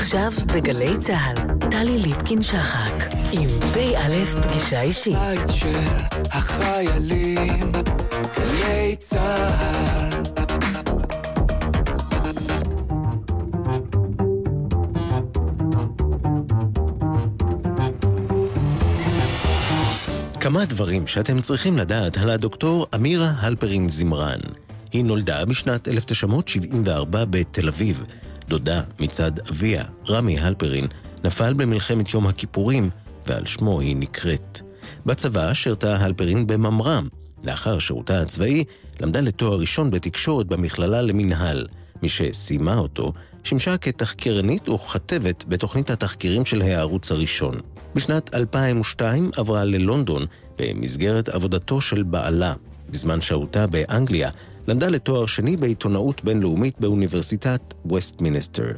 עכשיו בגלי צה"ל, טלי ליפקין-שחק, עם פ"א פגישה אישית. בית של החיילים, גלי צה"ל. כמה דברים שאתם צריכים לדעת על הדוקטור אמירה הלפרין זמרן. היא נולדה בשנת 1974 בתל אביב. דודה מצד אביה, רמי הלפרין, נפל במלחמת יום הכיפורים, ועל שמו היא נקראת. בצבא שירתה הלפרין בממר"ם. לאחר שירותה הצבאי, למדה לתואר ראשון בתקשורת במכללה למינהל. מי שסיימה אותו, שימשה כתחקרנית וכתבת בתוכנית התחקירים של הערוץ הראשון. בשנת 2002 עברה ללונדון במסגרת עבודתו של בעלה. בזמן שהותה באנגליה, למדה לתואר שני בעיתונאות בינלאומית באוניברסיטת ווסטמינסטר.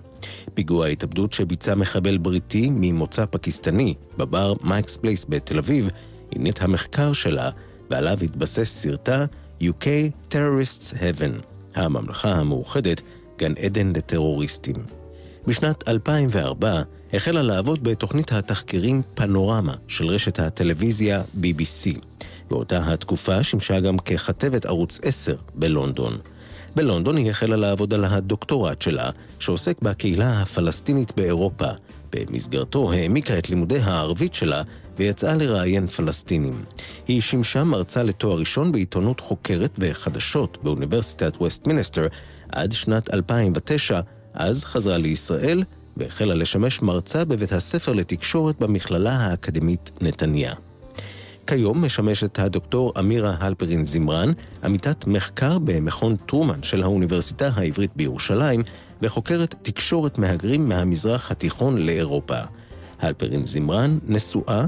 פיגוע ההתאבדות שביצע מחבל בריטי ממוצא פקיסטני בבר Mike's Place בתל אביב, הניע את המחקר שלה, ועליו התבסס סרטה UK Terrorists Heaven, הממלכה המאוחדת, גן עדן לטרוריסטים. בשנת 2004 החלה לעבוד בתוכנית התחקירים פנורמה של רשת הטלוויזיה BBC. באותה התקופה שימשה גם ככתבת ערוץ 10 בלונדון. בלונדון היא החלה לעבוד על הדוקטורט שלה, שעוסק בקהילה הפלסטינית באירופה. במסגרתו העמיקה את לימודי הערבית שלה ויצאה לראיין פלסטינים. היא שימשה מרצה לתואר ראשון בעיתונות חוקרת וחדשות באוניברסיטת ווסטמינסטר עד שנת 2009, אז חזרה לישראל והחלה לשמש מרצה בבית הספר לתקשורת במכללה האקדמית נתניה. כיום משמשת הדוקטור אמירה הלפרין זמרן, עמיתת מחקר במכון טרומן של האוניברסיטה העברית בירושלים, וחוקרת תקשורת מהגרים מהמזרח התיכון לאירופה. הלפרין זמרן נשואה,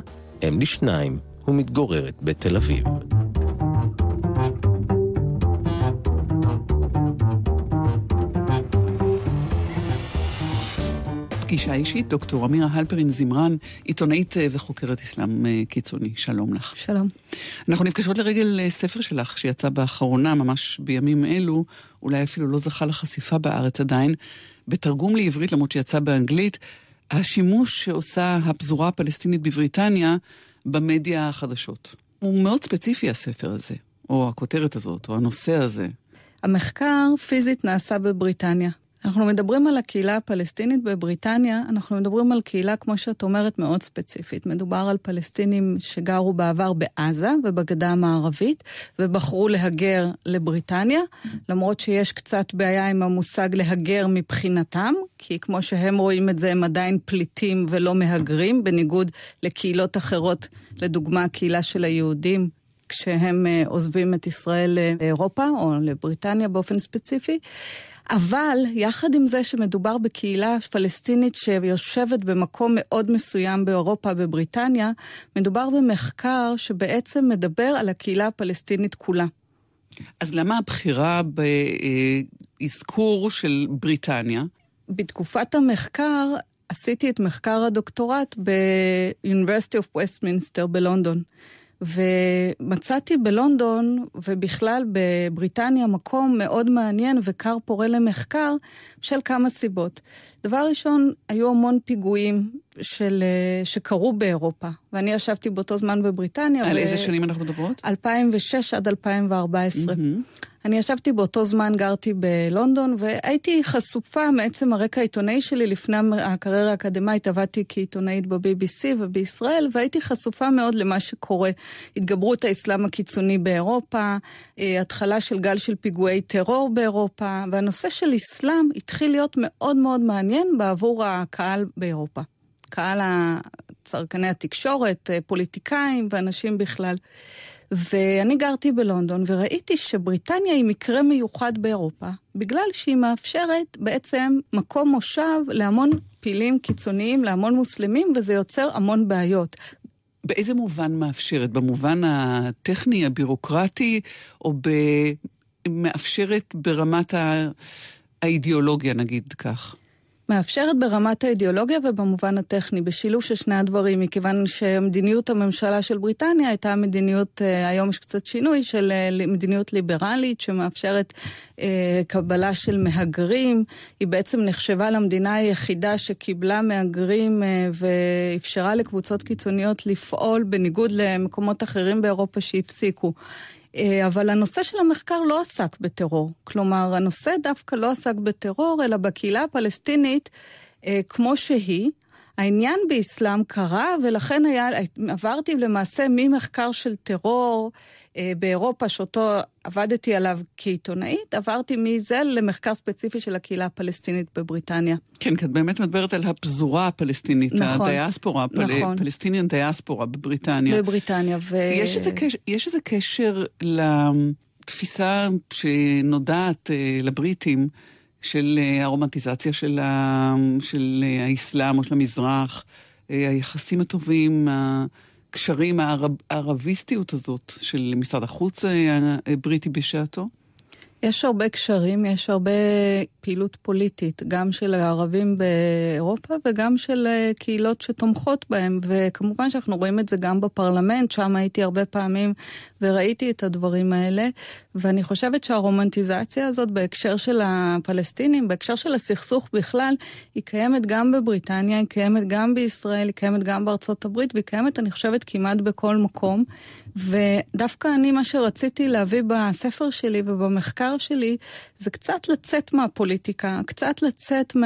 אם לשניים, ומתגוררת בתל אביב. פגישה אישית, דוקטור אמירה הלפרין זמרן, עיתונאית אה, וחוקרת אסלאם אה, קיצוני. שלום לך. שלום. אנחנו נפגשות לרגל אה, ספר שלך שיצא באחרונה, ממש בימים אלו, אולי אפילו לא זכה לחשיפה בארץ עדיין, בתרגום לעברית, למרות שיצא באנגלית, השימוש שעושה הפזורה הפלסטינית בבריטניה במדיה החדשות. הוא מאוד ספציפי הספר הזה, או הכותרת הזאת, או הנושא הזה. המחקר פיזית נעשה בבריטניה. אנחנו מדברים על הקהילה הפלסטינית בבריטניה, אנחנו מדברים על קהילה, כמו שאת אומרת, מאוד ספציפית. מדובר על פלסטינים שגרו בעבר בעזה ובגדה המערבית, ובחרו להגר לבריטניה, למרות שיש קצת בעיה עם המושג להגר מבחינתם, כי כמו שהם רואים את זה, הם עדיין פליטים ולא מהגרים, בניגוד לקהילות אחרות, לדוגמה הקהילה של היהודים. כשהם אה, עוזבים את ישראל לאירופה או לבריטניה באופן ספציפי. אבל יחד עם זה שמדובר בקהילה פלסטינית שיושבת במקום מאוד מסוים באירופה, בבריטניה, מדובר במחקר שבעצם מדבר על הקהילה הפלסטינית כולה. אז למה הבחירה באזכור של בריטניה? בתקופת המחקר עשיתי את מחקר הדוקטורט ב-University of Westminster בלונדון. ומצאתי בלונדון, ובכלל בבריטניה, מקום מאוד מעניין וקר פורה למחקר, של כמה סיבות. דבר ראשון, היו המון פיגועים של, שקרו באירופה, ואני ישבתי באותו זמן בבריטניה. על ו... איזה שנים אנחנו מדברות? 2006 עד 2014. Mm-hmm. אני ישבתי באותו זמן, גרתי בלונדון, והייתי חשופה מעצם הרקע העיתונאי שלי לפני הקריירה האקדמית, עבדתי כעיתונאית ב-BBC ובישראל, והייתי חשופה מאוד למה שקורה. התגברות האסלאם הקיצוני באירופה, אה, התחלה של גל של פיגועי טרור באירופה, והנושא של אסלאם התחיל להיות מאוד מאוד מעניין בעבור הקהל באירופה. קהל צרכני התקשורת, אה, פוליטיקאים ואנשים בכלל. ואני גרתי בלונדון וראיתי שבריטניה היא מקרה מיוחד באירופה, בגלל שהיא מאפשרת בעצם מקום מושב להמון פעילים קיצוניים, להמון מוסלמים, וזה יוצר המון בעיות. באיזה מובן מאפשרת? במובן הטכני, הבירוקרטי, או מאפשרת ברמת האידיאולוגיה, נגיד כך? מאפשרת ברמת האידיאולוגיה ובמובן הטכני, בשילוב של שני הדברים, מכיוון שמדיניות הממשלה של בריטניה הייתה מדיניות, אה, היום יש קצת שינוי, של אה, מדיניות ליברלית שמאפשרת אה, קבלה של מהגרים. היא בעצם נחשבה למדינה היחידה שקיבלה מהגרים אה, ואפשרה לקבוצות קיצוניות לפעול בניגוד למקומות אחרים באירופה שהפסיקו. אה, אבל הנושא של המחקר לא עסק בטרור. כלומר, הנושא דווקא לא עסק בטרור, אלא בקהילה הפלסטינית אה, כמו שהיא. העניין באסלאם קרה, ולכן היה, עברתי למעשה ממחקר של טרור אה, באירופה, שאותו עבדתי עליו כעיתונאית, עברתי מזה למחקר ספציפי של הקהילה הפלסטינית בבריטניה. כן, כי את באמת מדברת על הפזורה הפלסטינית, נכון, הדיאספורה, נכון. פלסטיניאן דיאספורה בבריטניה. בבריטניה, ו... יש איזה קשר, יש איזה קשר לתפיסה שנודעת אה, לבריטים, של אה, הרומנטיזציה של, ה... של אה, האסלאם או של המזרח, אה, היחסים הטובים, הקשרים, הערב... הערביסטיות הזאת של משרד החוץ הבריטי בשעתו? יש הרבה קשרים, יש הרבה פעילות פוליטית, גם של הערבים באירופה וגם של אה, קהילות שתומכות בהם, וכמובן שאנחנו רואים את זה גם בפרלמנט, שם הייתי הרבה פעמים וראיתי את הדברים האלה, ואני חושבת שהרומנטיזציה הזאת בהקשר של הפלסטינים, בהקשר של הסכסוך בכלל, היא קיימת גם בבריטניה, היא קיימת גם בישראל, היא קיימת גם בארצות הברית, והיא קיימת, אני חושבת, כמעט בכל מקום. ודווקא אני, מה שרציתי להביא בספר שלי ובמחקר שלי, זה קצת לצאת מהפוליטיקה, קצת לצאת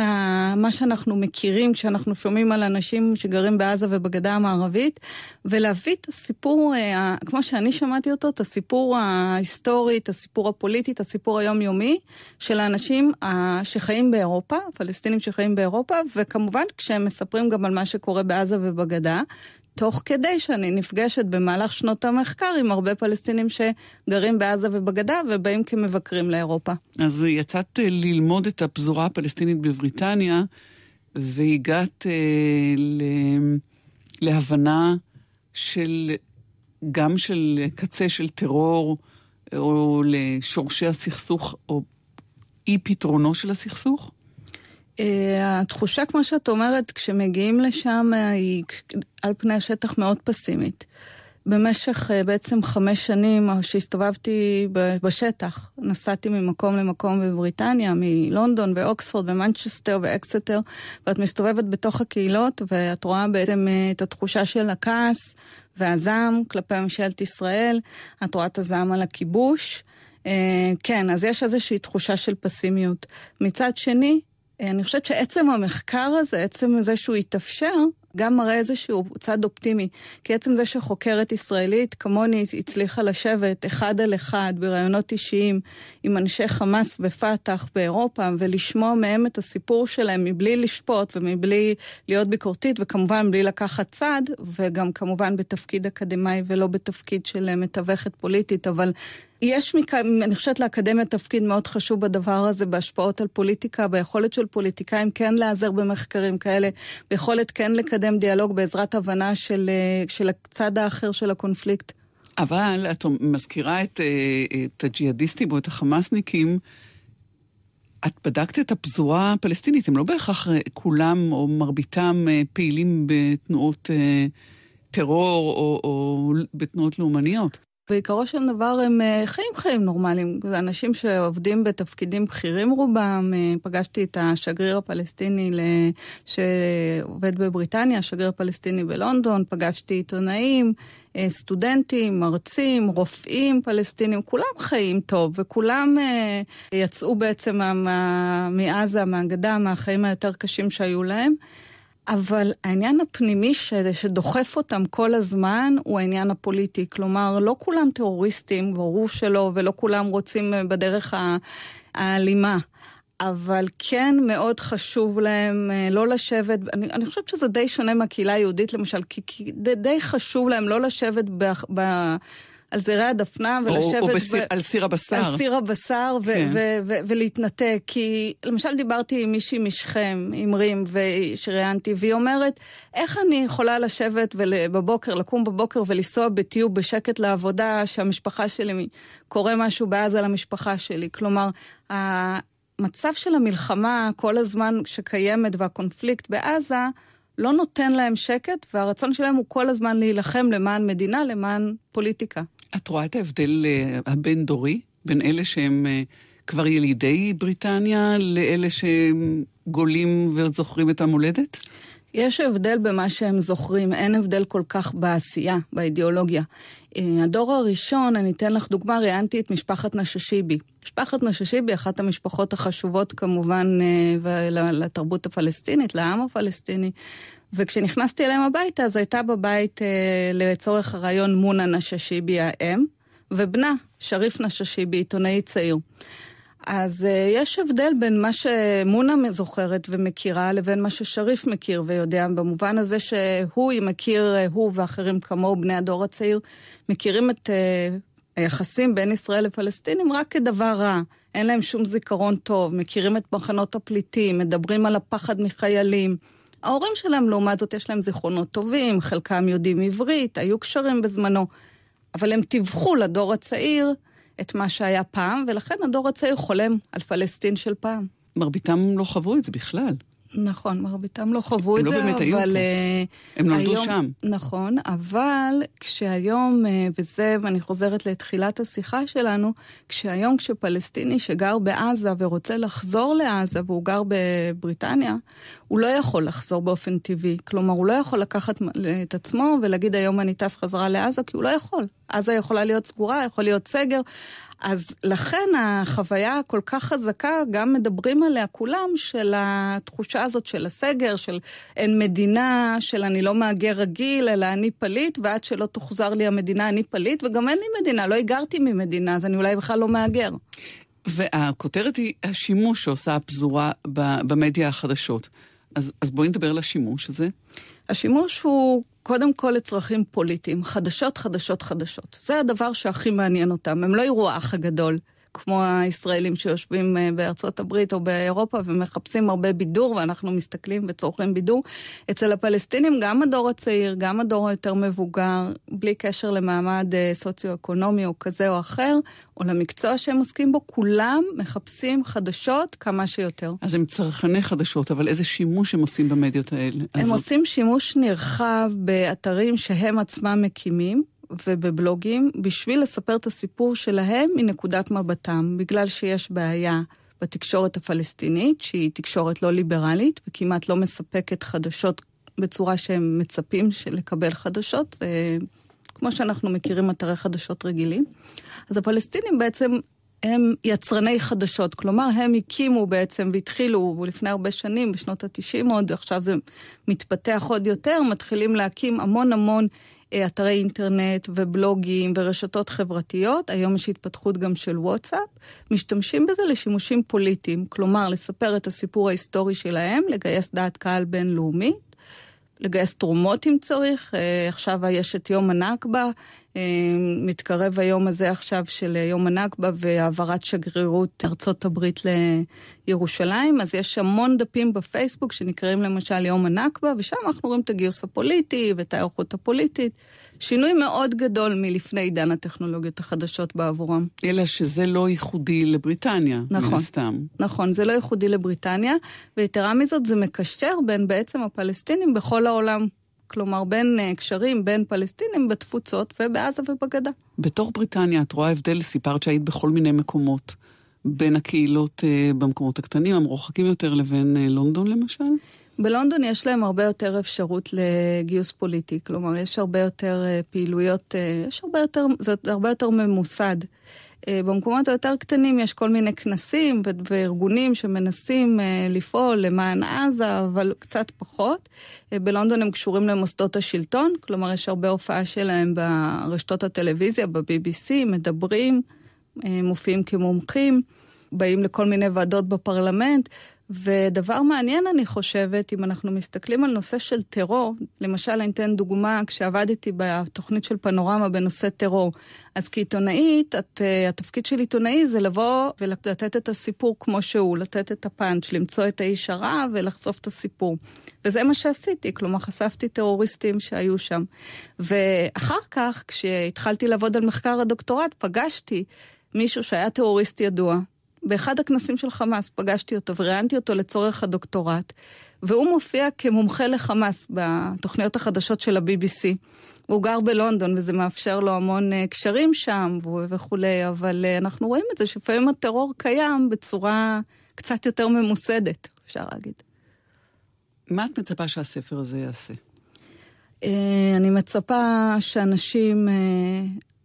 מה שאנחנו מכירים כשאנחנו שומעים על אנשים שגרים בעזה ובגדה המערבית, ולהביא את הסיפור, אה, כמו שאני שמעתי אותו, את הסיפור ההיסטורי, את הסיפור הפוליטי, את הסיפור היומיומי של האנשים אה, שחיים באירופה, פלסטינים שחיים באירופה, וכמובן כשהם מספרים גם על מה שקורה בעזה ובגדה. תוך כדי שאני נפגשת במהלך שנות המחקר עם הרבה פלסטינים שגרים בעזה ובגדה ובאים כמבקרים לאירופה. אז יצאת אה, ללמוד את הפזורה הפלסטינית בבריטניה, והגעת אה, ל... להבנה של, גם של קצה של טרור, או לשורשי הסכסוך, או אי פתרונו של הסכסוך? אה, התחושה, כמו שאת אומרת, כשמגיעים לשם, אה, היא על פני השטח מאוד פסימית. במשך אה, בעצם חמש שנים שהסתובבתי בשטח, נסעתי ממקום למקום בבריטניה, מלונדון ואוקספורד ומנצ'סטר ואקסטר, ואת מסתובבת בתוך הקהילות ואת רואה בעצם את התחושה של הכעס והזעם כלפי ממשלת ישראל, את רואה את הזעם על הכיבוש. כן, אז יש איזושהי תחושה של פסימיות. מצד שני, אני חושבת שעצם המחקר הזה, עצם זה שהוא התאפשר, גם מראה איזשהו צד אופטימי. כי עצם זה שחוקרת ישראלית כמוני הצליחה לשבת אחד על אחד בראיונות אישיים עם אנשי חמאס ופת"ח באירופה ולשמוע מהם את הסיפור שלהם מבלי לשפוט ומבלי להיות ביקורתית וכמובן בלי לקחת צד וגם כמובן בתפקיד אקדמאי ולא בתפקיד של מתווכת פוליטית, אבל יש, מכאן, אני חושבת לאקדמיה תפקיד מאוד חשוב בדבר הזה, בהשפעות על פוליטיקה, ביכולת של פוליטיקאים כן להיעזר במחקרים כאלה, ביכולת כן לקדם דיאלוג בעזרת הבנה של, אה, של הצד האחר של הקונפליקט. אבל את מזכירה את, אה, את הג'יהאדיסטים או את החמאסניקים, את בדקת את הפזורה הפלסטינית, הם לא בהכרח אה, כולם או מרביתם פעילים בתנועות טרור או, או בתנועות לאומניות. בעיקרו של דבר הם אה, חיים חיים נורמליים. זה אנשים שעובדים בתפקידים בכירים רובם. אה, פגשתי את השגריר הפלסטיני שעובד בבריטניה, השגריר הפלסטיני בלונדון, פגשתי עיתונאים, אה, סטודנטים, מרצים, רופאים פלסטינים, כולם חיים טוב, וכולם יצאו בעצם מעזה, מהגדה, מהחיים היותר קשים שהיו להם. אבל העניין הפנימי ש... שדוחף אותם כל הזמן הוא העניין הפוליטי. כלומר, לא כולם טרוריסטים, ברור שלא, ולא כולם רוצים אה, בדרך האלימה. אבל כן מאוד חשוב להם אה, לא לשבת, אני, אני חושבת שזה די שונה מהקהילה היהודית למשל, כי, כי די חשוב להם לא לשבת ב, ב, על זרי הדפנה ולשבת... או, או בסיר, ב... על סיר הבשר. על סיר הבשר ו- כן. ו- ו- ולהתנתק. כי למשל דיברתי עם מישהי משכם, עם רים, שראיינתי, והיא אומרת, איך אני יכולה לשבת בבוקר, לקום בבוקר ולנסוע בטיוב בשקט לעבודה, שהמשפחה שלי, קורה משהו בעזה למשפחה שלי. כלומר, המצב של המלחמה כל הזמן שקיימת והקונפליקט בעזה לא נותן להם שקט, והרצון שלהם הוא כל הזמן להילחם למען מדינה, למען פוליטיקה. את רואה את ההבדל uh, הבין-דורי בין אלה שהם uh, כבר ילידי בריטניה לאלה שהם גולים וזוכרים את המולדת? יש הבדל במה שהם זוכרים, אין הבדל כל כך בעשייה, באידיאולוגיה. אה, הדור הראשון, אני אתן לך דוגמה, ראיינתי את משפחת נששיבי. משפחת נששיבי, אחת המשפחות החשובות כמובן אה, לתרבות הפלסטינית, לעם הפלסטיני. וכשנכנסתי אליהם הביתה, אז הייתה בבית אה, לצורך הרעיון מונה נששיבי האם, ובנה, שריף נששיבי, עיתונאי צעיר. אז uh, יש הבדל בין מה שמונה זוכרת ומכירה לבין מה ששריף מכיר ויודע, במובן הזה שהוא מכיר, uh, הוא ואחרים כמוהו, בני הדור הצעיר, מכירים את uh, היחסים בין ישראל לפלסטינים רק כדבר רע. אין להם שום זיכרון טוב, מכירים את מחנות הפליטים, מדברים על הפחד מחיילים. ההורים שלהם, לעומת זאת, יש להם זיכרונות טובים, חלקם יודעים עברית, היו קשרים בזמנו, אבל הם טיווחו לדור הצעיר את מה שהיה פעם, ולכן הדור הצעיר חולם על פלסטין של פעם. מרביתם לא חוו את זה בכלל. נכון, מרביתם לא חוו את לא זה, באמת היו אבל... פה. אה, הם נולדו היום, שם. נכון, אבל כשהיום, אה, וזה, ואני חוזרת לתחילת השיחה שלנו, כשהיום כשפלסטיני שגר בעזה ורוצה לחזור לעזה, והוא גר בבריטניה, הוא לא יכול לחזור באופן טבעי. כלומר, הוא לא יכול לקחת את עצמו ולהגיד היום אני טס חזרה לעזה, כי הוא לא יכול. עזה יכולה להיות סגורה, יכול להיות סגר. אז לכן החוויה הכל כך חזקה, גם מדברים עליה כולם, של התחושה הזאת של הסגר, של אין מדינה, של אני לא מהגר רגיל, אלא אני פליט, ועד שלא תוחזר לי המדינה אני פליט, וגם אין לי מדינה, לא הגרתי ממדינה, אז אני אולי בכלל לא מהגר. והכותרת היא השימוש שעושה הפזורה במדיה החדשות. אז, אז בואי נדבר על השימוש הזה. השימוש הוא קודם כל לצרכים פוליטיים, חדשות, חדשות, חדשות. זה הדבר שהכי מעניין אותם. הם לא יראו האח הגדול, כמו הישראלים שיושבים אה, בארצות הברית או באירופה ומחפשים הרבה בידור, ואנחנו מסתכלים וצורכים בידור. אצל הפלסטינים, גם הדור הצעיר, גם הדור היותר מבוגר, בלי קשר למעמד אה, סוציו-אקונומי או כזה או אחר, או למקצוע שהם עוסקים בו, כולם מחפשים חדשות כמה שיותר. אז הם צרכני חדשות, אבל איזה שימוש הם עושים במדיות האלה? הם אז... עושים שימוש נרחב באתרים שהם עצמם מקימים. ובבלוגים בשביל לספר את הסיפור שלהם מנקודת מבטם, בגלל שיש בעיה בתקשורת הפלסטינית, שהיא תקשורת לא ליברלית וכמעט לא מספקת חדשות בצורה שהם מצפים לקבל חדשות, זה כמו שאנחנו מכירים אתרי חדשות רגילים. אז הפלסטינים בעצם הם יצרני חדשות, כלומר הם הקימו בעצם והתחילו לפני הרבה שנים, בשנות ה-90 עוד, עכשיו זה מתפתח עוד יותר, מתחילים להקים המון המון אה, אתרי אינטרנט ובלוגים ורשתות חברתיות, היום יש התפתחות גם של וואטסאפ, משתמשים בזה לשימושים פוליטיים, כלומר לספר את הסיפור ההיסטורי שלהם, לגייס דעת קהל בינלאומית, לגייס תרומות אם צריך, אה, עכשיו יש את יום הנכבה, אה, מתקרב היום הזה עכשיו של יום הנכבה והעברת שגרירות ארצות הברית לירושלים, אז יש המון דפים בפייסבוק שנקראים למשל יום הנכבה, ושם אנחנו רואים את הגיוס הפוליטי ואת ההיערכות הפוליטית. שינוי מאוד גדול מלפני עידן הטכנולוגיות החדשות בעבורם. אלא שזה לא ייחודי לבריטניה, נכון, מן הסתם. נכון, זה לא ייחודי לבריטניה, ויתרה מזאת זה מקשר בין בעצם הפלסטינים בכל העולם. כלומר, בין uh, קשרים בין פלסטינים בתפוצות ובעזה ובגדה. בתוך בריטניה את רואה הבדל, סיפרת שהיית בכל מיני מקומות, בין הקהילות uh, במקומות הקטנים, המרוחקים יותר, לבין uh, לונדון למשל? בלונדון יש להם הרבה יותר אפשרות לגיוס פוליטי, כלומר, יש הרבה יותר uh, פעילויות, uh, יש הרבה יותר, זה הרבה יותר ממוסד. Uh, במקומות היותר קטנים יש כל מיני כנסים וארגונים שמנסים לפעול למען עזה, אבל קצת פחות. בלונדון הם קשורים למוסדות השלטון, כלומר, יש הרבה הופעה שלהם ברשתות הטלוויזיה, ב-BBC, מדברים, מופיעים כמומחים, באים לכל מיני ועדות בפרלמנט. ודבר מעניין, אני חושבת, אם אנחנו מסתכלים על נושא של טרור, למשל, אני אתן דוגמה, כשעבדתי בתוכנית של פנורמה בנושא טרור, אז כעיתונאית, את, uh, התפקיד של עיתונאי זה לבוא ולתת את הסיפור כמו שהוא, לתת את הפאנץ', למצוא את האיש הרע ולחשוף את הסיפור. וזה מה שעשיתי, כלומר, חשפתי טרוריסטים שהיו שם. ואחר כך, כשהתחלתי לעבוד על מחקר הדוקטורט, פגשתי מישהו שהיה טרוריסט ידוע, באחד הכנסים של חמאס פגשתי אותו וראיינתי אותו לצורך הדוקטורט, והוא מופיע כמומחה לחמאס בתוכניות החדשות של ה-BBC. הוא גר בלונדון וזה מאפשר לו המון uh, קשרים שם וכולי, אבל uh, אנחנו רואים את זה שלפעמים הטרור קיים בצורה קצת יותר ממוסדת, אפשר להגיד. מה את מצפה שהספר הזה יעשה? Uh, אני מצפה שאנשים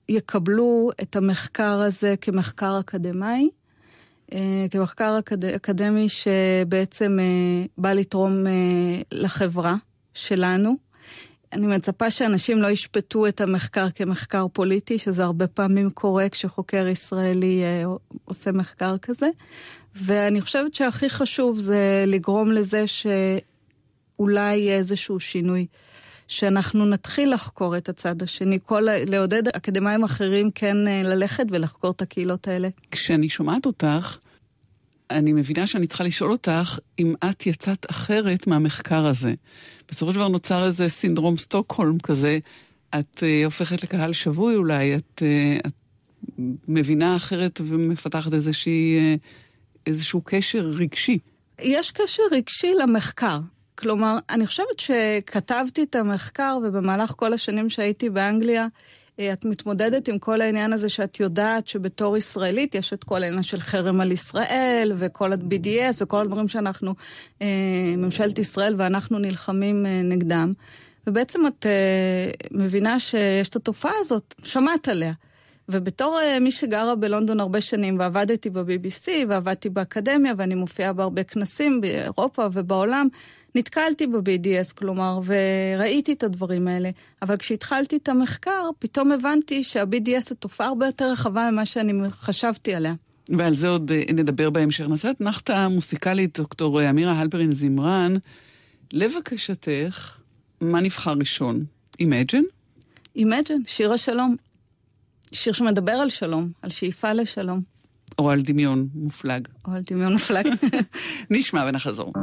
יקבלו את המחקר הזה כמחקר אקדמאי. אה, כמחקר אקד... אקדמי שבעצם אה, בא לתרום אה, לחברה שלנו. אני מצפה שאנשים לא ישפטו את המחקר כמחקר פוליטי, שזה הרבה פעמים קורה כשחוקר ישראלי עושה מחקר כזה. ואני חושבת שהכי חשוב זה לגרום לזה שאולי יהיה איזשהו שינוי. שאנחנו נתחיל לחקור את הצד השני, כל, לעודד אקדמאים אחרים כן ללכת ולחקור את הקהילות האלה. כשאני שומעת אותך, אני מבינה שאני צריכה לשאול אותך אם את יצאת אחרת מהמחקר הזה. בסופו של דבר נוצר איזה סינדרום סטוקהולם כזה, את uh, הופכת לקהל שבוי אולי, את, uh, את מבינה אחרת ומפתחת איזושהי, uh, איזשהו קשר רגשי. יש קשר רגשי למחקר. כלומר, אני חושבת שכתבתי את המחקר, ובמהלך כל השנים שהייתי באנגליה, אה, את מתמודדת עם כל העניין הזה שאת יודעת שבתור ישראלית יש את כל העניין של חרם על ישראל וכל ה-BDS וכל הדברים שאנחנו, אה, ממשלת ישראל ואנחנו נלחמים אה, נגדם. ובעצם את מבינה שיש את התופעה הזאת, שמעת עליה. ובתור מי שגרה בלונדון הרבה שנים ועבדתי ב-BBC ועבדתי באקדמיה ואני מופיעה בהרבה כנסים באירופה ובעולם, נתקלתי ב-BDS, כלומר, וראיתי את הדברים האלה. אבל כשהתחלתי את המחקר, פתאום הבנתי שה-BDS זו תופעה הרבה יותר רחבה ממה שאני חשבתי עליה. ועל זה עוד אה, נדבר בהמשך. נעשה אתנחתא מוסיקלית, דוקטור אמירה הלפרין זמרן. לבקשתך, מה נבחר ראשון? Imagine? Imagine, שיר השלום. שיר שמדבר על שלום, על שאיפה לשלום. או על דמיון מופלג. או על דמיון מופלג. נשמע ונחזור.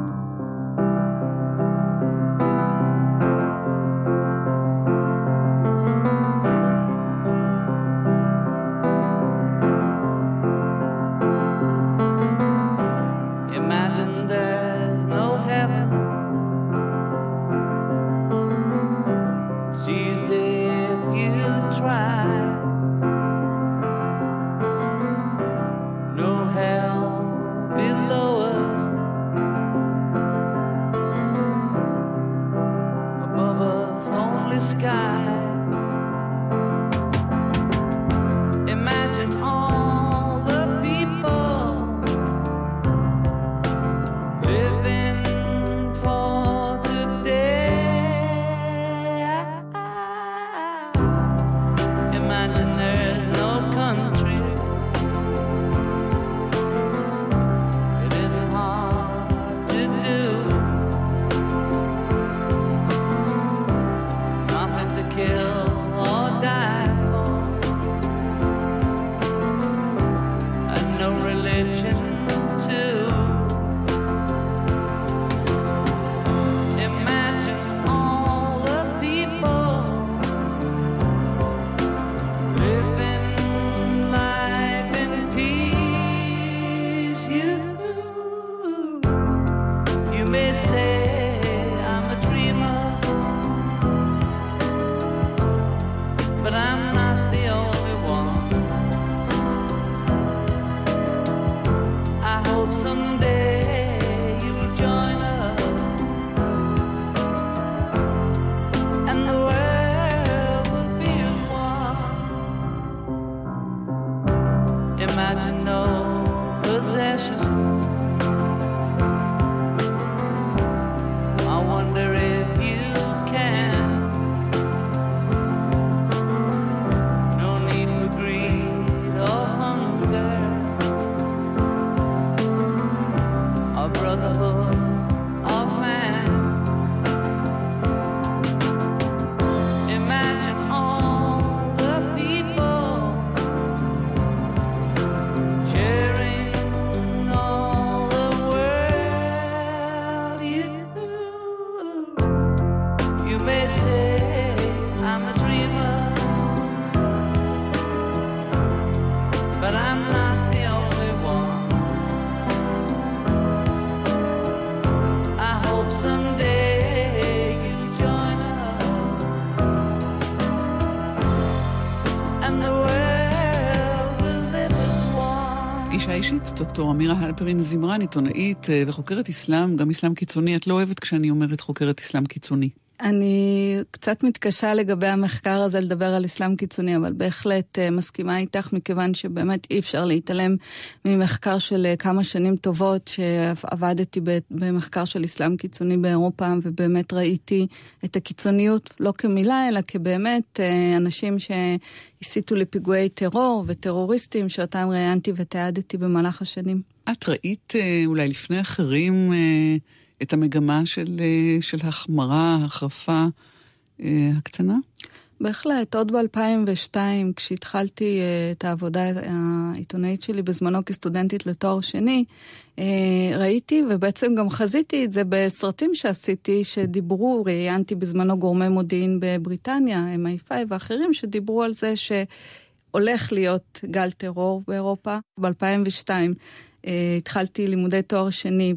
דוקטור אמירה הלפרין זמרן, עיתונאית אה, וחוקרת אסלאם, גם אסלאם קיצוני. את לא אוהבת כשאני אומרת חוקרת אסלאם קיצוני. אני קצת מתקשה לגבי המחקר הזה לדבר על אסלאם קיצוני, אבל בהחלט uh, מסכימה איתך, מכיוון שבאמת אי אפשר להתעלם ממחקר של uh, כמה שנים טובות, שעבדתי במחקר של אסלאם קיצוני באירופה, ובאמת ראיתי את הקיצוניות, לא כמילה, אלא כבאמת uh, אנשים שהסיתו לפיגועי טרור וטרוריסטים, שאותם ראיינתי ותיעדתי במהלך השנים. את ראית אולי לפני אחרים... את המגמה של, אה, של החמרה, החרפה, אה, הקצנה? בהחלט, עוד ב-2002, כשהתחלתי אה, את העבודה העיתונאית שלי בזמנו כסטודנטית לתואר שני, ראיתי ובעצם גם חזיתי את זה בסרטים שעשיתי, שדיברו, ראיינתי בזמנו גורמי מודיעין בבריטניה, MI5 ואחרים, שדיברו על זה שהולך להיות גל טרור באירופה. ב-2002 התחלתי לימודי תואר שני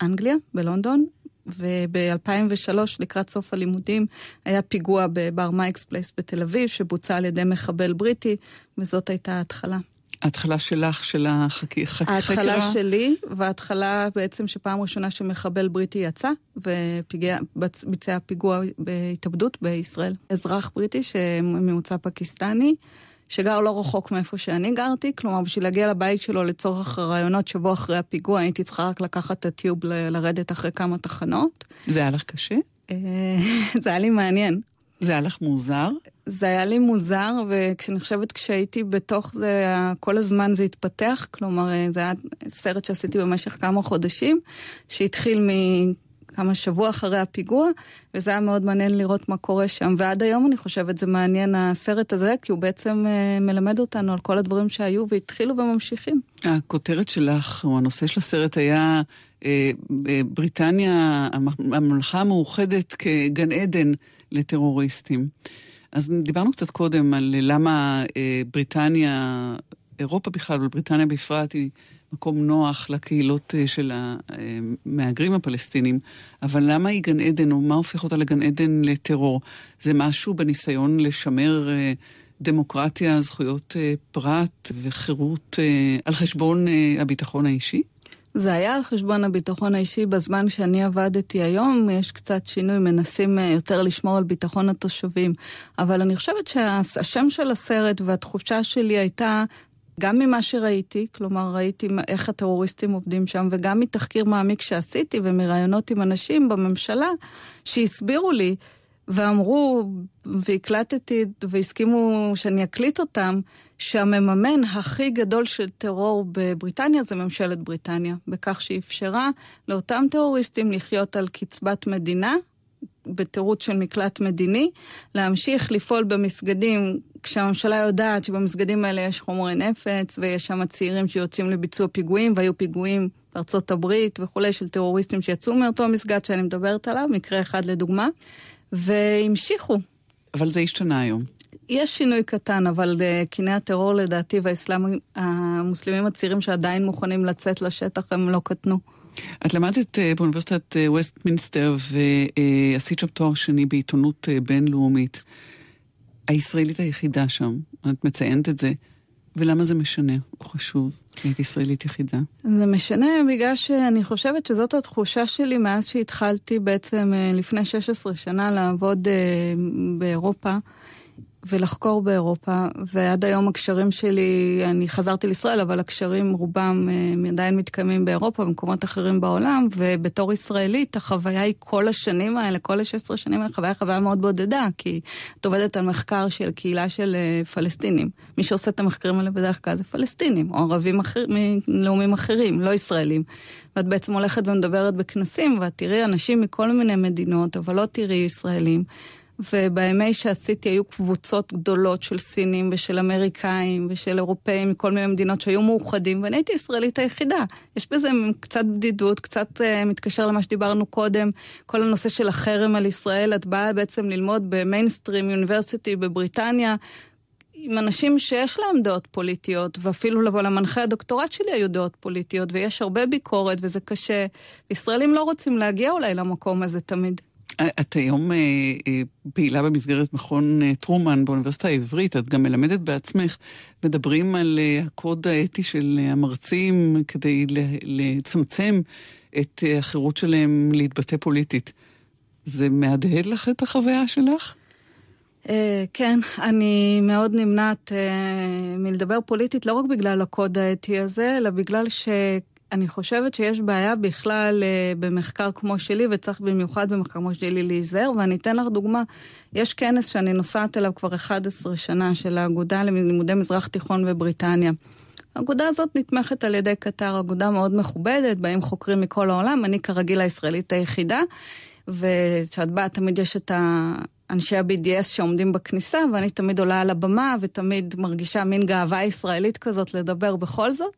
באנגליה, בלונדון, וב-2003, לקראת סוף הלימודים, היה פיגוע בבר מייקס פלייס בתל אביב, שבוצע על ידי מחבל בריטי, וזאת הייתה ההתחלה. ההתחלה שלך, של החקירה? החק... ההתחלה חקרה? שלי, וההתחלה בעצם שפעם ראשונה שמחבל בריטי יצא, וביצע פיגוע בהתאבדות בישראל. אזרח בריטי שממוצא פקיסטני. שגר לא רחוק מאיפה שאני גרתי, כלומר בשביל להגיע לבית שלו לצורך הרעיונות שבוע אחרי הפיגוע הייתי צריכה רק לקחת את הטיוב ל- לרדת אחרי כמה תחנות. זה היה לך קשה? אה, זה היה לי מעניין. זה היה לך מוזר? זה היה לי מוזר, וכשאני חושבת כשהייתי בתוך זה, כל הזמן זה התפתח, כלומר אה, זה היה סרט שעשיתי במשך כמה חודשים, שהתחיל מ... כמה שבוע אחרי הפיגוע, וזה היה מאוד מעניין לראות מה קורה שם. ועד היום אני חושבת זה מעניין הסרט הזה, כי הוא בעצם uh, מלמד אותנו על כל הדברים שהיו והתחילו וממשיכים. הכותרת שלך, או הנושא של הסרט היה uh, בריטניה, הממלכה המאוחדת כגן עדן לטרוריסטים. אז דיברנו קצת קודם על למה בריטניה, אירופה בכלל, אבל בריטניה בפרט, היא מקום נוח לקהילות אה, של המהגרים הפלסטינים, אבל למה היא גן עדן, או מה הופך אותה לגן עדן לטרור? זה משהו בניסיון לשמר אה, דמוקרטיה, זכויות אה, פרט וחירות על חשבון הביטחון האישי? זה היה על חשבון הביטחון האישי בזמן שאני עבדתי היום, יש קצת שינוי, מנסים יותר לשמור על ביטחון התושבים. אבל אני חושבת שהשם של הסרט והתחושה שלי הייתה גם ממה שראיתי, כלומר ראיתי איך הטרוריסטים עובדים שם, וגם מתחקיר מעמיק שעשיתי ומראיונות עם אנשים בממשלה שהסבירו לי ואמרו, והקלטתי והסכימו שאני אקליט אותם, שהמממן הכי גדול של טרור בבריטניה זה ממשלת בריטניה, בכך שאפשרה לאותם טרוריסטים לחיות על קצבת מדינה, בתירוץ של מקלט מדיני, להמשיך לפעול במסגדים כשהממשלה יודעת שבמסגדים האלה יש חומרי נפץ ויש שם צעירים שיוצאים לביצוע פיגועים, והיו פיגועים בארצות הברית וכולי של טרוריסטים שיצאו מאותו מסגד שאני מדברת עליו, מקרה אחד לדוגמה, והמשיכו. אבל זה השתנה היום. יש שינוי קטן, אבל uh, קיני הטרור לדעתי והאסלאם, המוסלמים הצעירים שעדיין מוכנים לצאת לשטח הם לא קטנו. את למדת uh, באוניברסיטת ווסטמינסטר ועשית שם תואר שני בעיתונות בינלאומית. הישראלית היחידה שם, את מציינת את זה, ולמה זה משנה או חשוב? היית ישראלית יחידה. זה משנה בגלל שאני חושבת שזאת התחושה שלי מאז שהתחלתי בעצם לפני 16 שנה לעבוד באירופה. ולחקור באירופה, ועד היום הקשרים שלי, אני חזרתי לישראל, אבל הקשרים רובם אה, עדיין מתקיימים באירופה, במקומות אחרים בעולם, ובתור ישראלית, החוויה היא כל השנים האלה, כל ה-16 שנים האלה, חוויה חוויה מאוד בודדה, כי את עובדת על מחקר של קהילה של אה, פלסטינים. מי שעושה את המחקרים האלה בדרך כלל זה פלסטינים, או ערבים אחר, מלאומים אחרים, לא ישראלים. ואת בעצם הולכת ומדברת בכנסים, ואת תראי אנשים מכל מיני מדינות, אבל לא תראי ישראלים. ובימי שעשיתי היו קבוצות גדולות של סינים ושל אמריקאים ושל אירופאים מכל מיני מדינות שהיו מאוחדים, ואני הייתי ישראלית היחידה. יש בזה קצת בדידות, קצת uh, מתקשר למה שדיברנו קודם, כל הנושא של החרם על ישראל, את באה בעצם ללמוד במיינסטרים יוניברסיטי בבריטניה. עם אנשים שיש להם דעות פוליטיות, ואפילו למנחה הדוקטורט שלי היו דעות פוליטיות, ויש הרבה ביקורת וזה קשה. ישראלים לא רוצים להגיע אולי למקום הזה תמיד. את היום אה, אה, פעילה במסגרת מכון אה, טרומן באוניברסיטה העברית, את גם מלמדת בעצמך. מדברים על הקוד האתי של המרצים כדי לצמצם את החירות שלהם להתבטא פוליטית. זה מהדהד לך את החוויה שלך? כן, אני מאוד נמנעת מלדבר פוליטית, לא רק בגלל הקוד האתי הזה, אלא בגלל שאני חושבת שיש בעיה בכלל uh, במחקר כמו שלי, וצריך במיוחד במחקר כמו שלי להיזהר, ואני אתן לך דוגמה. יש כנס שאני נוסעת אליו כבר 11 שנה, של האגודה ללימודי מזרח תיכון בבריטניה. האגודה הזאת נתמכת על ידי קטר, אגודה מאוד מכובדת, באים חוקרים מכל העולם, אני כרגיל הישראלית היחידה, וכשאת באה תמיד יש את ה... אנשי ה-BDS שעומדים בכניסה, ואני תמיד עולה על הבמה, ותמיד מרגישה מין גאווה ישראלית כזאת לדבר בכל זאת.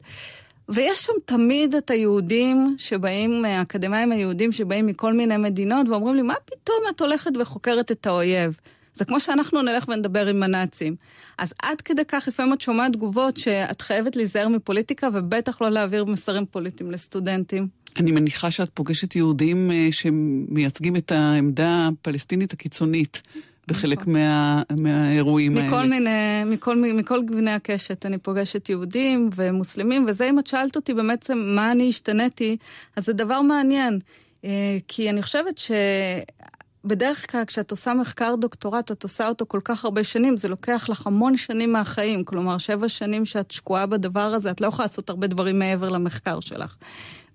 ויש שם תמיד את היהודים שבאים, האקדמאים היהודים שבאים מכל מיני מדינות, ואומרים לי, מה פתאום את הולכת וחוקרת את האויב? זה כמו שאנחנו נלך ונדבר עם הנאצים. אז עד כדי כך לפעמים את שומעת תגובות שאת חייבת להיזהר מפוליטיקה, ובטח לא להעביר מסרים פוליטיים לסטודנטים. אני מניחה שאת פוגשת יהודים אה, שמייצגים את העמדה הפלסטינית הקיצונית. בחלק נכון. מה, מהאירועים מכל האלה. מיני, מכל, מכל גווני הקשת אני פוגשת יהודים ומוסלמים, וזה אם את שאלת אותי באמת מה אני השתניתי, אז זה דבר מעניין. אה, כי אני חושבת בדרך כלל כשאת עושה מחקר דוקטורט, את עושה אותו כל כך הרבה שנים, זה לוקח לך המון שנים מהחיים. כלומר, שבע שנים שאת שקועה בדבר הזה, את לא יכולה לעשות הרבה דברים מעבר למחקר שלך.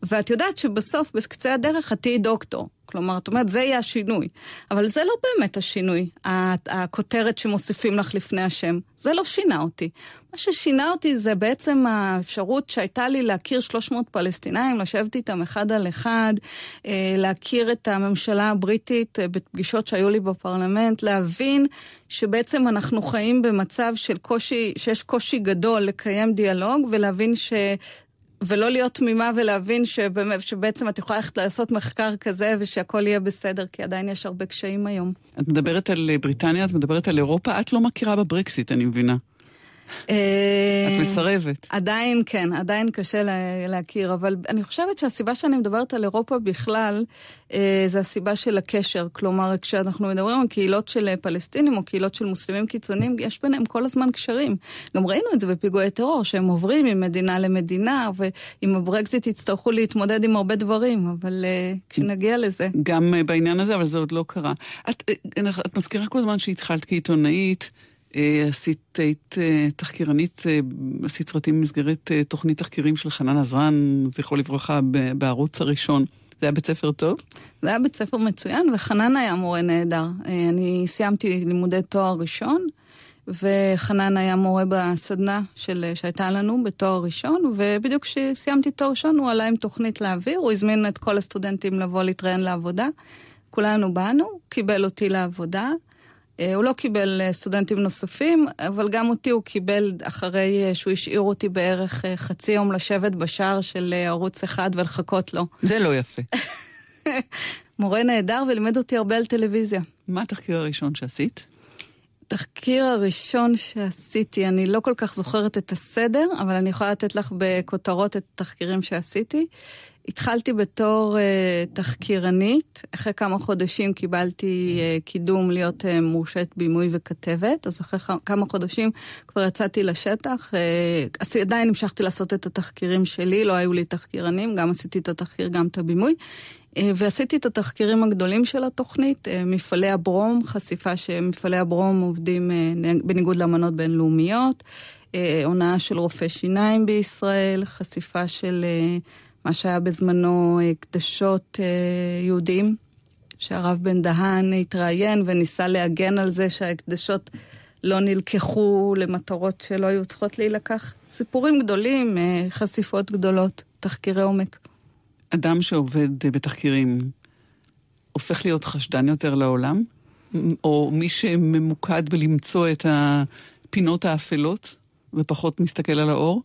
ואת יודעת שבסוף, בקצה הדרך, את תהיי דוקטור. כלומר, את אומרת, זה יהיה השינוי. אבל זה לא באמת השינוי, הכותרת שמוסיפים לך לפני השם. זה לא שינה אותי. מה ששינה אותי זה בעצם האפשרות שהייתה לי להכיר 300 פלסטינאים, לשבת איתם אחד על אחד, אה, להכיר את הממשלה הבריטית אה, בפגישות שהיו לי בפרלמנט, להבין שבעצם אנחנו חיים במצב של קושי, שיש קושי גדול לקיים דיאלוג, ולהבין ש... ולא להיות תמימה ולהבין שבאמת, שבעצם את יכולה ללכת לעשות מחקר כזה ושהכול יהיה בסדר, כי עדיין יש הרבה קשיים היום. את מדברת על בריטניה, את מדברת על אירופה, את לא מכירה בברקסיט, אני מבינה. אה, את מסרבת. עדיין כן, עדיין קשה להכיר, אבל אני חושבת שהסיבה שאני מדברת על אירופה בכלל, אה, זה הסיבה של הקשר. כלומר, כשאנחנו מדברים על קהילות של פלסטינים או קהילות של מוסלמים קיצוניים, יש ביניהם כל הזמן קשרים. גם ראינו את זה בפיגועי טרור, שהם עוברים ממדינה למדינה, ועם הברקזיט יצטרכו להתמודד עם הרבה דברים, אבל אה, כשנגיע לזה. גם בעניין הזה, אבל זה עוד לא קרה. את, את מזכירה כל הזמן שהתחלת כעיתונאית. אה, עשית, היית אה, תחקירנית, אה, עשית סרטים במסגרת תוכנית תחקירים של חנן עזרן, זכרו לברכה, בערוץ הראשון. זה היה בית ספר טוב? זה היה בית ספר מצוין, וחנן היה מורה נהדר. אני סיימתי לימודי תואר ראשון, וחנן היה מורה בסדנה של, שהייתה לנו בתואר ראשון, ובדיוק כשסיימתי תואר ראשון הוא עלה עם תוכנית לאוויר, הוא הזמין את כל הסטודנטים לבוא להתראיין לעבודה. כולנו באנו, קיבל אותי לעבודה, הוא לא קיבל אה, סטודנטים נוספים, אבל גם אותי הוא קיבל אחרי אה, שהוא השאיר אותי בערך חצי יום לשבת בשער של ערוץ אחד ולחכות לו. זה לא יפה. מורה נהדר ולימד אותי הרבה על טלוויזיה. מה התחקיר הראשון שעשית? התחקיר הראשון שעשיתי, אני לא כל כך זוכרת את הסדר, אבל אני יכולה לתת לך בכותרות את התחקירים שעשיתי. התחלתי בתור uh, תחקירנית, אחרי כמה חודשים קיבלתי uh, קידום להיות uh, מורשת בימוי וכתבת, אז אחרי כמה חודשים כבר יצאתי לשטח. uh, עדיין המשכתי לעשות את התחקירים שלי, לא היו לי תחקירנים, גם עשיתי את התחקיר, גם את הבימוי. uh, ועשיתי את התחקירים הגדולים של התוכנית, uh, מפעלי הברום, חשיפה שמפעלי הברום עובדים uh, בניגוד לאמנות בינלאומיות, uh, הונאה של רופאי שיניים בישראל, חשיפה של... מה שהיה בזמנו הקדשות אה, יהודים, שהרב בן דהן התראיין וניסה להגן על זה שההקדשות לא נלקחו למטרות שלא היו צריכות להילקח. סיפורים גדולים, אה, חשיפות גדולות, תחקירי עומק. אדם שעובד בתחקירים הופך להיות חשדן יותר לעולם? או מי שממוקד בלמצוא את הפינות האפלות ופחות מסתכל על האור?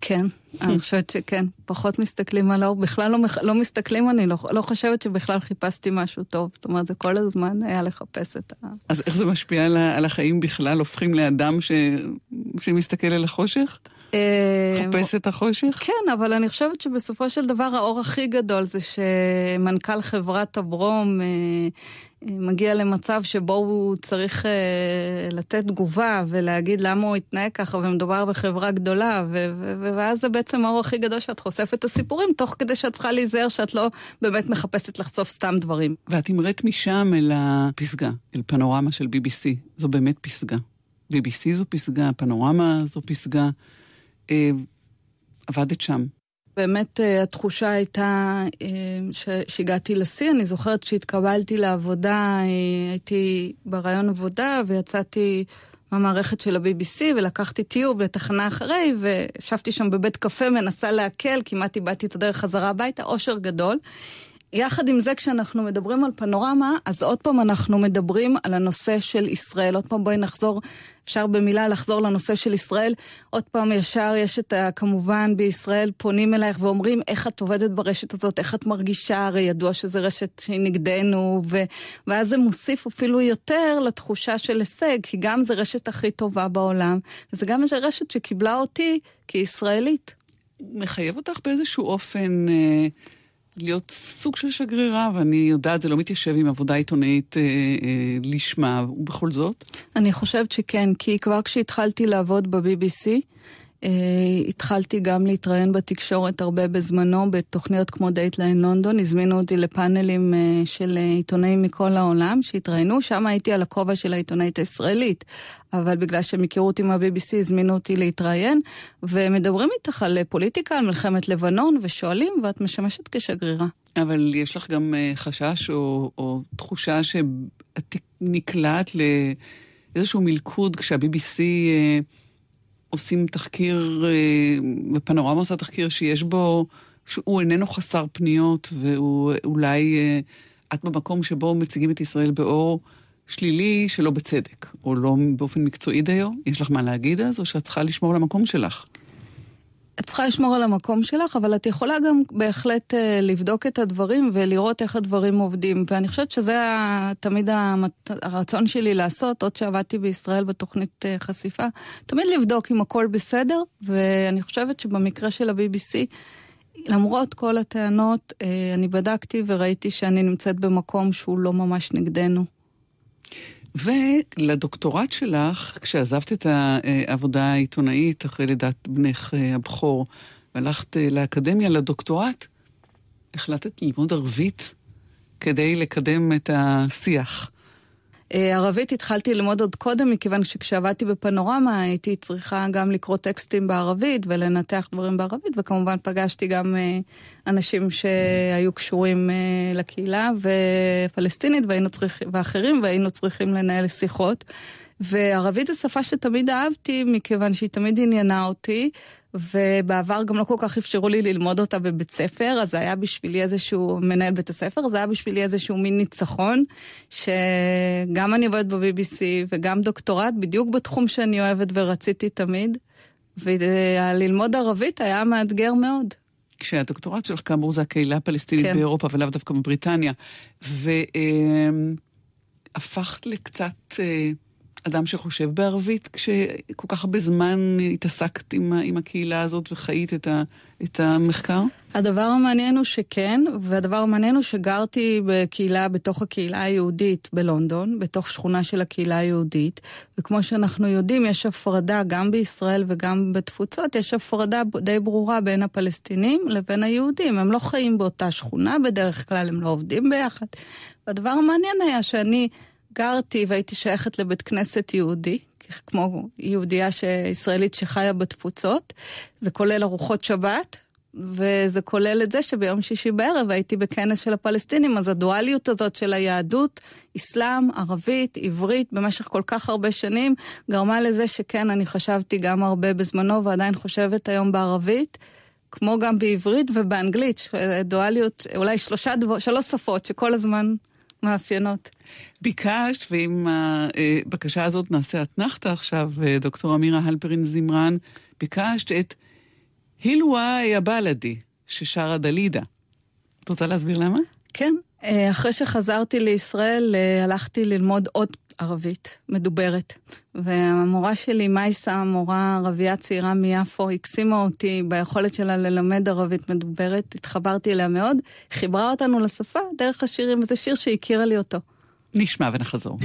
כן, אני חושבת שכן. פחות מסתכלים על האור, בכלל לא, לא מסתכלים, אני לא, לא חושבת שבכלל חיפשתי משהו טוב. זאת אומרת, זה כל הזמן היה לחפש את ה... אז איך זה משפיע על החיים בכלל? הופכים לאדם ש, שמסתכל על החושך? אה, חפש את החושך? כן, אבל אני חושבת שבסופו של דבר האור הכי גדול זה שמנכ"ל חברת הברום אה, אה, מגיע למצב שבו הוא צריך לתת תגובה ולהגיד למה הוא התנהג ככה ומדובר בחברה גדולה, ואז זה בעצם האור הכי גדול שאת חושפת את הסיפורים, תוך כדי שאת צריכה להיזהר שאת לא באמת מחפשת לחשוף סתם דברים. ואת המראת משם אל הפסגה, אל פנורמה של BBC. זו באמת פסגה. BBC זו פסגה, פנורמה זו פסגה. אה, עבדת שם. באמת אה, התחושה הייתה אה, שהגעתי לשיא. אני זוכרת שהתקבלתי לעבודה, הייתי ברעיון עבודה ויצאתי מהמערכת של ה-BBC ולקחתי טיוב לתחנה אחרי וישבתי שם בבית קפה מנסה להקל, כמעט איבדתי את הדרך חזרה הביתה, אושר גדול. יחד עם זה, כשאנחנו מדברים על פנורמה, אז עוד פעם אנחנו מדברים על הנושא של ישראל. עוד פעם בואי נחזור, אפשר במילה לחזור לנושא של ישראל. עוד פעם ישר יש את ה... כמובן בישראל פונים אלייך ואומרים איך את עובדת ברשת הזאת, איך את מרגישה, הרי ידוע שזו רשת שהיא נגדנו, ו... ואז זה מוסיף אפילו יותר לתחושה של הישג, כי גם זו רשת הכי טובה בעולם, וזה גם רשת שקיבלה אותי כישראלית. מחייב אותך באיזשהו אופן... אה... להיות סוג של שגרירה, ואני יודעת, זה לא מתיישב עם עבודה עיתונאית אה, אה, לשמה, ובכל זאת? אני חושבת שכן, כי כבר כשהתחלתי לעבוד ב-BBC, Uh, התחלתי גם להתראיין בתקשורת הרבה בזמנו, בתוכניות כמו Dateline London, הזמינו אותי לפאנלים uh, של uh, עיתונאים מכל העולם שהתראיינו, שם הייתי על הכובע של העיתונאית הישראלית, אבל בגלל שהם הכירו אותי מה-BBC הזמינו אותי להתראיין, ומדברים איתך על פוליטיקה, על מלחמת לבנון, ושואלים, ואת משמשת כשגרירה. אבל יש לך גם uh, חשש או, או תחושה שאת נקלעת לאיזשהו מלכוד כשה-BBC... עושים תחקיר, ופנורמה אה, עושה תחקיר שיש בו, שהוא איננו חסר פניות, והוא אולי, אה, את במקום שבו מציגים את ישראל באור שלילי שלא בצדק, או לא באופן מקצועי דיו. יש לך מה להגיד אז, או שאת צריכה לשמור על המקום שלך? את צריכה לשמור על המקום שלך, אבל את יכולה גם בהחלט uh, לבדוק את הדברים ולראות איך הדברים עובדים. ואני חושבת שזה תמיד המת... הרצון שלי לעשות, עוד שעבדתי בישראל בתוכנית uh, חשיפה, תמיד לבדוק אם הכל בסדר, ואני חושבת שבמקרה של ה-BBC, למרות כל הטענות, uh, אני בדקתי וראיתי שאני נמצאת במקום שהוא לא ממש נגדנו. ולדוקטורט שלך, כשעזבת את העבודה העיתונאית אחרי לידת בנך הבכור, והלכת אה, לאקדמיה, לדוקטורט, החלטת ללמוד ערבית כדי לקדם את השיח. אה, ערבית התחלתי ללמוד עוד קודם, מכיוון שכשעבדתי בפנורמה הייתי צריכה גם לקרוא טקסטים בערבית ולנתח דברים בערבית, וכמובן פגשתי גם אה, אנשים שהיו קשורים אה, לקהילה ופלסטינית צריכים, ואחרים, והיינו צריכים לנהל שיחות. וערבית זו שפה שתמיד אהבתי, מכיוון שהיא תמיד עניינה אותי, ובעבר גם לא כל כך אפשרו לי ללמוד אותה בבית ספר, אז זה היה בשבילי איזשהו, מנהל בית הספר, זה היה בשבילי איזשהו מין ניצחון, שגם אני עובדת ב-BBC וגם דוקטורט, בדיוק בתחום שאני אוהבת ורציתי תמיד, וללמוד ערבית היה מאתגר מאוד. כשהדוקטורט שלך, כאמור, זה הקהילה הפלסטינית כן. באירופה ולאו דווקא בבריטניה, והפכת לקצת... אה, אדם שחושב בערבית, כשכל כך הרבה זמן התעסקת עם, עם הקהילה הזאת וחיית את, ה, את המחקר? הדבר המעניין הוא שכן, והדבר המעניין הוא שגרתי בקהילה, בתוך הקהילה היהודית בלונדון, בתוך שכונה של הקהילה היהודית, וכמו שאנחנו יודעים, יש הפרדה גם בישראל וגם בתפוצות, יש הפרדה די ברורה בין הפלסטינים לבין היהודים. הם לא חיים באותה שכונה בדרך כלל, הם לא עובדים ביחד. והדבר המעניין היה שאני... גרתי והייתי שייכת לבית כנסת יהודי, כמו יהודייה ישראלית שחיה בתפוצות. זה כולל ארוחות שבת, וזה כולל את זה שביום שישי בערב הייתי בכנס של הפלסטינים, אז הדואליות הזאת של היהדות, אסלאם, ערבית, עברית, במשך כל כך הרבה שנים, גרמה לזה שכן, אני חשבתי גם הרבה בזמנו, ועדיין חושבת היום בערבית. כמו גם בעברית ובאנגלית, דואליות, אולי שלושה דבר, שלוש שפות שכל הזמן מאפיינות. ביקשת, ועם הבקשה הזאת נעשה אתנחתא עכשיו, דוקטור אמירה הלפרין זמרן, ביקשת את הילווה יא בלדי, ששרה דלידה. את רוצה להסביר למה? כן. אה, אחרי שחזרתי לישראל, אה, הלכתי ללמוד עוד ערבית מדוברת. והמורה שלי, מייסה, מורה ערבייה צעירה מיפו, הקסימה אותי ביכולת שלה ללמד ערבית מדוברת. התחברתי אליה מאוד, חיברה אותנו לשפה דרך השירים, וזה שיר שהכירה לי אותו. נשמע ונחזור.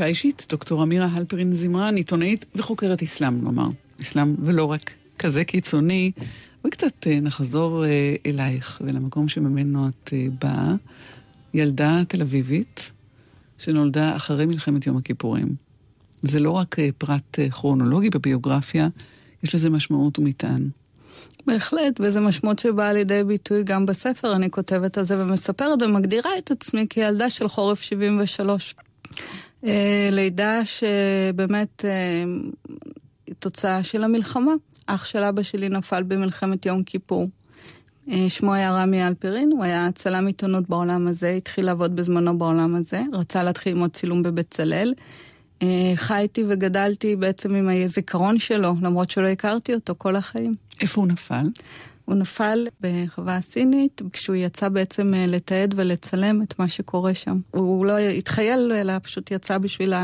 פגישה אישית, דוקטור אמירה הלפרין זמרן, עיתונאית וחוקרת אסלאם, נאמר. אסלאם ולא רק כזה קיצוני. וקצת אה, נחזור אה, אלייך ולמקום שממנו את אה, באה. ילדה תל אביבית שנולדה אחרי מלחמת יום הכיפורים. זה לא רק פרט כרונולוגי בביוגרפיה, יש לזה משמעות ומטען. בהחלט, וזו משמעות שבאה לידי ביטוי גם בספר, אני כותבת על זה ומספרת ומגדירה את עצמי כילדה של חורף 73. אה, לידה שבאמת אה, היא תוצאה של המלחמה. אח של אבא שלי נפל במלחמת יום כיפור. אה, שמו היה רמי אלפרין, הוא היה צלם עיתונות בעולם הזה, התחיל לעבוד בזמנו בעולם הזה, רצה להתחיל ללמוד צילום בבצלאל. אה, חייתי וגדלתי בעצם עם הזיכרון שלו, למרות שלא הכרתי אותו כל החיים. איפה הוא נפל? הוא נפל בחווה הסינית כשהוא יצא בעצם אה, לתעד ולצלם את מה שקורה שם. הוא לא התחייל, אלא פשוט יצא בשביל.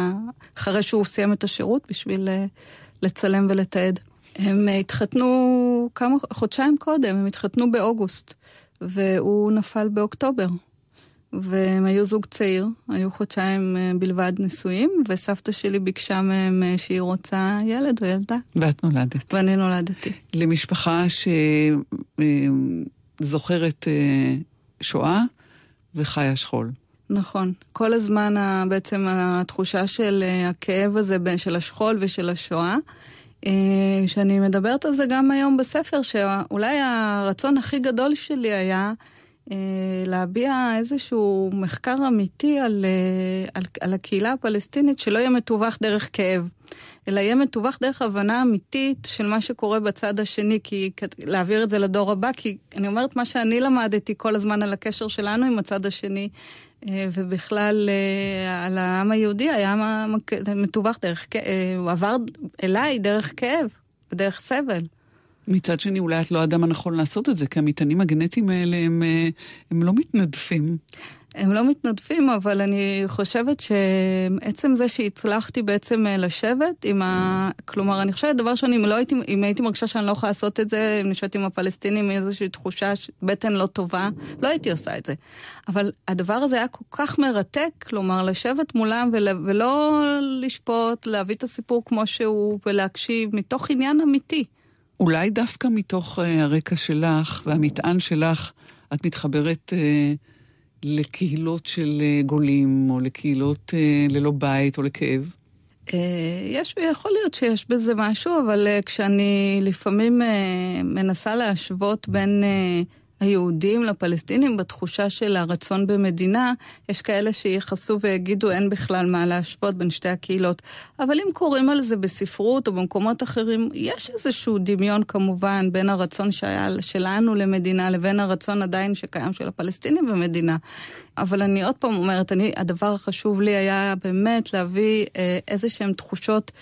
אחרי שהוא סיים את השירות, בשביל אה, לצלם ולתעד. הם אה, התחתנו כמה, חודשיים קודם, הם התחתנו באוגוסט, והוא נפל באוקטובר. והם היו זוג צעיר, היו חודשיים אה, בלבד נשואים, וסבתא שלי ביקשה מהם אה, שהיא רוצה ילד או ילדה, ואת נולדת. ואני נולדתי. למשפחה שזוכרת שואה וחיה שכול. נכון. כל הזמן בעצם התחושה של אה, הכאב הזה של השכול ושל השואה, אה, שאני מדברת על זה גם היום בספר, שאולי הרצון הכי גדול שלי היה אה, להביע איזשהו מחקר אמיתי על, אה, על, על הקהילה הפלסטינית שלא יהיה מתווך דרך כאב. אלא יהיה מתווך דרך הבנה אמיתית של מה שקורה בצד השני, כי להעביר את זה לדור הבא, כי אני אומרת מה שאני למדתי כל הזמן על הקשר שלנו עם הצד השני, אה, ובכלל אה, על העם היהודי היה מתווך דרך, כאב, הוא עבר אליי דרך כאב ודרך סבל. מצד שני, אולי את לא האדם הנכון לעשות את זה, כי המטענים הגנטיים האלה הם, אה, הם לא מתנדפים. הם לא מתנדפים, אבל אני חושבת שעצם זה שהצלחתי בעצם אה, לשבת עם ה... כלומר, אני חושבת, דבר ראשון, אם, לא הייתי, אם הייתי מרגישה שאני לא יכולה לעשות את זה, אם נשארת עם הפלסטינים איזושהי תחושה, בטן לא טובה, לא הייתי עושה את זה. אבל הדבר הזה היה כל כך מרתק, כלומר, לשבת מולם ול, ולא לשפוט, להביא את הסיפור כמו שהוא ולהקשיב מתוך עניין אמיתי. אולי דווקא מתוך uh, הרקע שלך והמטען שלך, את מתחברת uh, לקהילות של uh, גולים, או לקהילות ללא בית, או לכאב? יש, יכול להיות שיש בזה משהו, אבל כשאני לפעמים מנסה להשוות בין... היהודים לפלסטינים בתחושה של הרצון במדינה, יש כאלה שיחסו ויגידו אין בכלל מה להשוות בין שתי הקהילות. אבל אם קוראים על זה בספרות או במקומות אחרים, יש איזשהו דמיון כמובן בין הרצון שהיה שלנו למדינה לבין הרצון עדיין שקיים של הפלסטינים במדינה. אבל אני עוד פעם אומרת, אני, הדבר החשוב לי היה באמת להביא אה, איזה שהם תחושות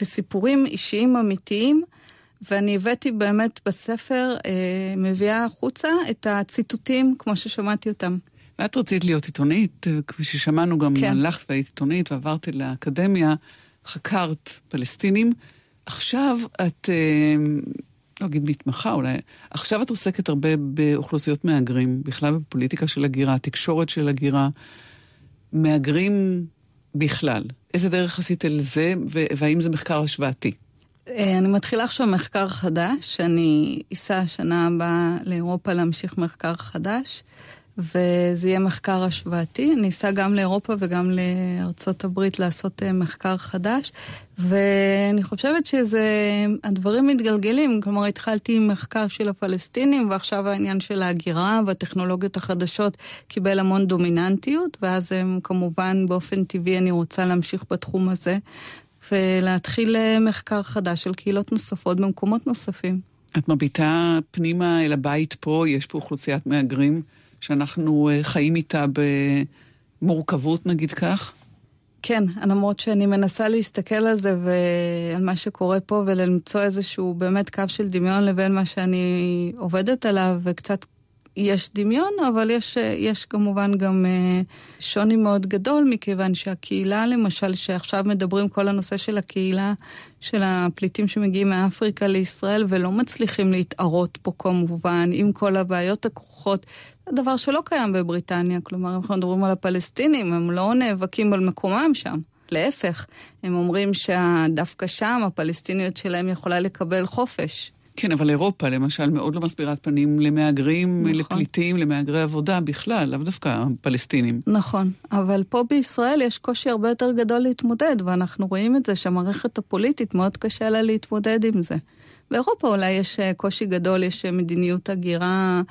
וסיפורים אישיים אמיתיים. ואני הבאתי באמת בספר, אה, מביאה החוצה את הציטוטים כמו ששמעתי אותם. ואת רצית להיות עיתונאית, כפי ששמענו גם כן. הלכת והיית עיתונאית ועברת לאקדמיה, חקרת פלסטינים. עכשיו את, אה, לא אגיד מתמחה אולי, עכשיו את עוסקת הרבה באוכלוסיות מהגרים, בכלל בפוליטיקה של הגירה, תקשורת של הגירה, מהגרים בכלל. איזה דרך עשית אל זה, והאם זה מחקר השוואתי? אה, אני מתחילה עכשיו מחקר חדש, אני אסע השנה הבאה לאירופה להמשיך מחקר חדש, וזה יהיה מחקר השוואתי. אני אסע גם לאירופה וגם לארצות הברית לעשות אה, מחקר חדש, ואני חושבת שזה, הדברים מתגלגלים, כלומר התחלתי עם מחקר של הפלסטינים, ועכשיו העניין של ההגירה והטכנולוגיות החדשות קיבל המון דומיננטיות, ואז הם כמובן באופן טבעי אני רוצה להמשיך בתחום הזה. ולהתחיל אה, מחקר חדש של קהילות נוספות במקומות נוספים. את מביטה פנימה אל הבית פה, יש פה אוכלוסיית מהגרים שאנחנו אה, חיים איתה במורכבות, נגיד כך? כן, למרות שאני מנסה להסתכל על זה ועל מה שקורה פה ולמצוא איזשהו באמת קו של דמיון לבין מה שאני עובדת עליו וקצת יש דמיון, אבל יש, יש כמובן גם אה, שוני מאוד גדול, מכיוון שהקהילה, למשל, שעכשיו מדברים כל הנושא של הקהילה של הפליטים שמגיעים מאפריקה לישראל ולא מצליחים להתערות פה כמובן, עם כל הבעיות הכרוכות, זה דבר שלא קיים בבריטניה. כלומר, אם אנחנו מדברים על הפלסטינים, הם לא נאבקים על מקומם שם. להפך, הם אומרים שדווקא שם הפלסטיניות שלהם יכולה לקבל חופש. כן, אבל אירופה למשל מאוד לא מסבירת פנים למהגרים, נכון. לפליטים, למהגרי עבודה בכלל, לאו דווקא פלסטינים. נכון, אבל פה בישראל יש קושי הרבה יותר גדול להתמודד, ואנחנו רואים את זה שהמערכת הפוליטית מאוד קשה לה להתמודד עם זה. באירופה אולי יש אה, קושי גדול, יש אה, מדיניות הגירה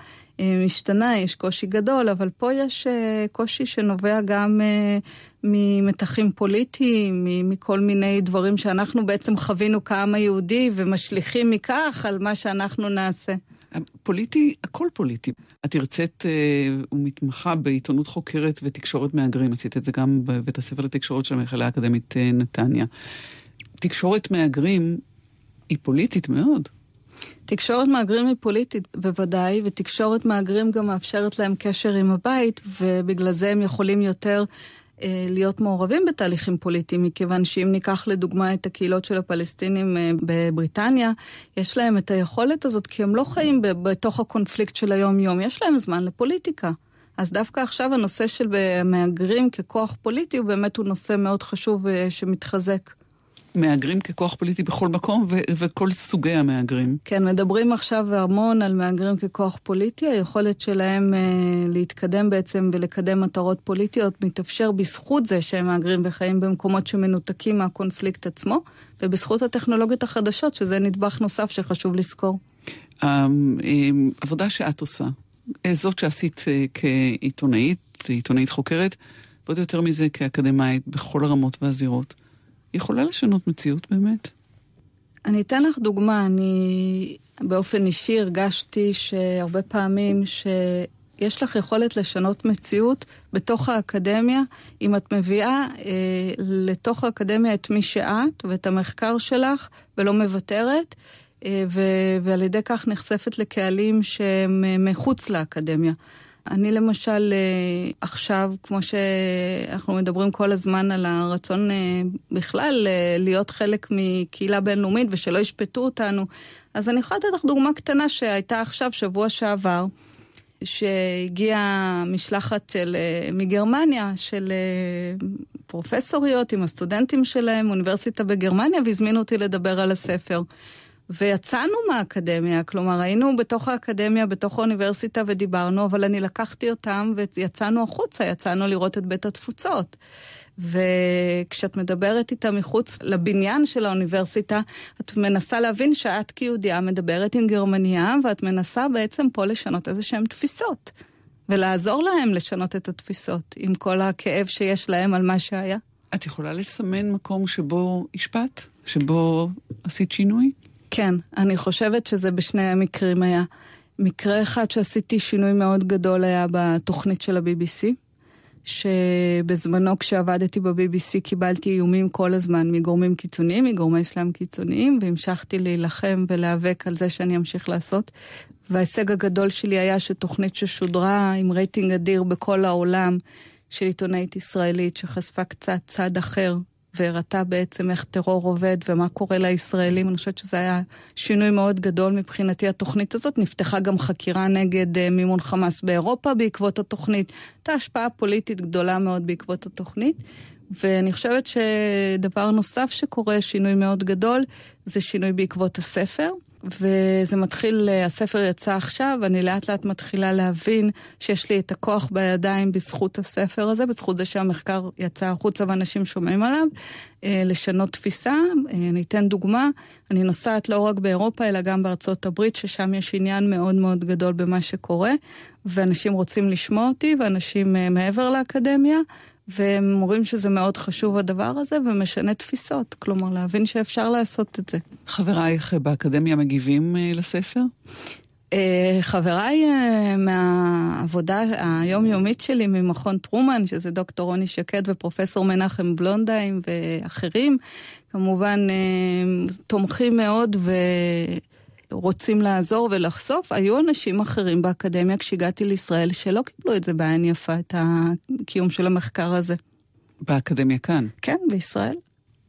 משתנה, יש קושי גדול, אבל פה יש קושי שנובע גם ממתחים פוליטיים, מכל מיני דברים שאנחנו בעצם חווינו כעם היהודי ומשליכים מכך על מה שאנחנו נעשה. פוליטי, הכל פוליטי. את הרצית אה, ומתמחה בעיתונות חוקרת ותקשורת מהגרים, עשית את זה גם בבית הספר לתקשורת של המכללה האקדמית אה, נתניה. תקשורת מהגרים היא פוליטית מאוד. תקשורת מהגרים היא פוליטית בוודאי, ותקשורת מהגרים גם מאפשרת להם קשר עם הבית, ובגלל זה הם יכולים יותר אה, להיות מעורבים בתהליכים פוליטיים, מכיוון שאם ניקח לדוגמה את הקהילות של הפלסטינים אה, בבריטניה, יש להם את היכולת הזאת, כי הם לא חיים בתוך הקונפליקט של היום-יום, יש להם זמן לפוליטיקה. אז דווקא עכשיו הנושא של מהגרים ככוח פוליטי הוא באמת הוא נושא מאוד חשוב אה, שמתחזק. מהגרים ככוח פוליטי בכל מקום ו- וכל סוגי המהגרים. כן, מדברים עכשיו המון על מהגרים ככוח פוליטי. היכולת שלהם אה, להתקדם בעצם ולקדם מטרות פוליטיות מתאפשר בזכות זה שהם מהגרים וחיים במקומות שמנותקים מהקונפליקט עצמו, ובזכות הטכנולוגיות החדשות, שזה נדבך נוסף שחשוב לזכור. העבודה שאת עושה, אה, זאת שעשית אה, כעיתונאית, עיתונאית חוקרת, ועוד יותר מזה כאקדמאית בכל הרמות והזירות. יכולה לשנות מציאות באמת? אני אתן לך דוגמה, אני באופן אישי הרגשתי שהרבה פעמים שיש לך יכולת לשנות מציאות בתוך האקדמיה, אם את מביאה אה, לתוך האקדמיה את מי שאת ואת המחקר שלך ולא מוותרת. אה, ו- ועל ידי כך נחשפת לקהלים שהם אה, מחוץ לאקדמיה. אני למשל אה, עכשיו, כמו שאנחנו מדברים כל הזמן על הרצון בכלל להיות חלק מקהילה בינלאומית ושלא ישפטו אותנו, אז אני יכולה לתת לך דוגמה קטנה שהייתה עכשיו, שבוע שעבר. שהגיעה משלחת של, מגרמניה, של פרופסוריות עם הסטודנטים שלהם, אוניברסיטה בגרמניה, והזמינו אותי לדבר על הספר. ויצאנו מהאקדמיה, כלומר היינו בתוך האקדמיה, בתוך האוניברסיטה ודיברנו, אבל אני לקחתי אותם ויצאנו החוצה, יצאנו לראות את בית התפוצות. וכשאת מדברת איתה מחוץ לבניין של האוניברסיטה, את מנסה להבין שאת כיהודייה מדברת עם גרמניה, ואת מנסה בעצם פה לשנות איזה שהן תפיסות. ולעזור להם לשנות את התפיסות, עם כל הכאב שיש להם על מה שהיה. את יכולה לסמן מקום שבו השפעת? שבו עשית שינוי? כן, אני חושבת שזה בשני המקרים היה. מקרה אחד שעשיתי שינוי מאוד גדול היה בתוכנית של ה-BBC, שבזמנו כשעבדתי ב-BBC קיבלתי איומים כל הזמן מגורמים קיצוניים, מגורמי אסלאם קיצוניים, והמשכתי להילחם ולהיאבק על זה שאני אמשיך לעשות. וההישג הגדול שלי היה שתוכנית ששודרה עם רייטינג אדיר בכל העולם, של עיתונאית ישראלית שחשפה קצת צד אחר והראתה בעצם איך טרור עובד ומה קורה לישראלים. אני חושבת שזה היה שינוי מאוד גדול מבחינתי, התוכנית הזאת. נפתחה גם חקירה נגד uh, מימון חמאס באירופה בעקבות התוכנית. הייתה השפעה פוליטית גדולה מאוד בעקבות התוכנית. ואני חושבת שדבר נוסף שקורה, שינוי מאוד גדול, זה שינוי בעקבות הספר. וזה מתחיל, הספר יצא עכשיו, אני לאט לאט מתחילה להבין שיש לי את הכוח בידיים בזכות הספר הזה, בזכות זה שהמחקר יצא החוצה ואנשים שומעים עליו, אה, לשנות תפיסה. אה, אני אתן דוגמה, אני נוסעת לא רק באירופה, אלא גם בארצות הברית, ששם יש עניין מאוד מאוד גדול במה שקורה, ואנשים רוצים לשמוע אותי, ואנשים אה, מעבר לאקדמיה. והם אומרים שזה מאוד חשוב הדבר הזה, ומשנה תפיסות. כלומר, להבין שאפשר לעשות את זה. חברייך באקדמיה מגיבים אה, לספר? אה, חבריי אה, מהעבודה היומיומית שלי ממכון טרומן, שזה דוקטור רוני שקד ופרופסור מנחם בלונדהיים ואחרים, כמובן תומכים מאוד ו... רוצים לעזור ולחשוף, היו אנשים אחרים באקדמיה כשהגעתי לישראל שלא קיבלו את זה בעין יפה, את הקיום של המחקר הזה. באקדמיה כאן? כן, בישראל.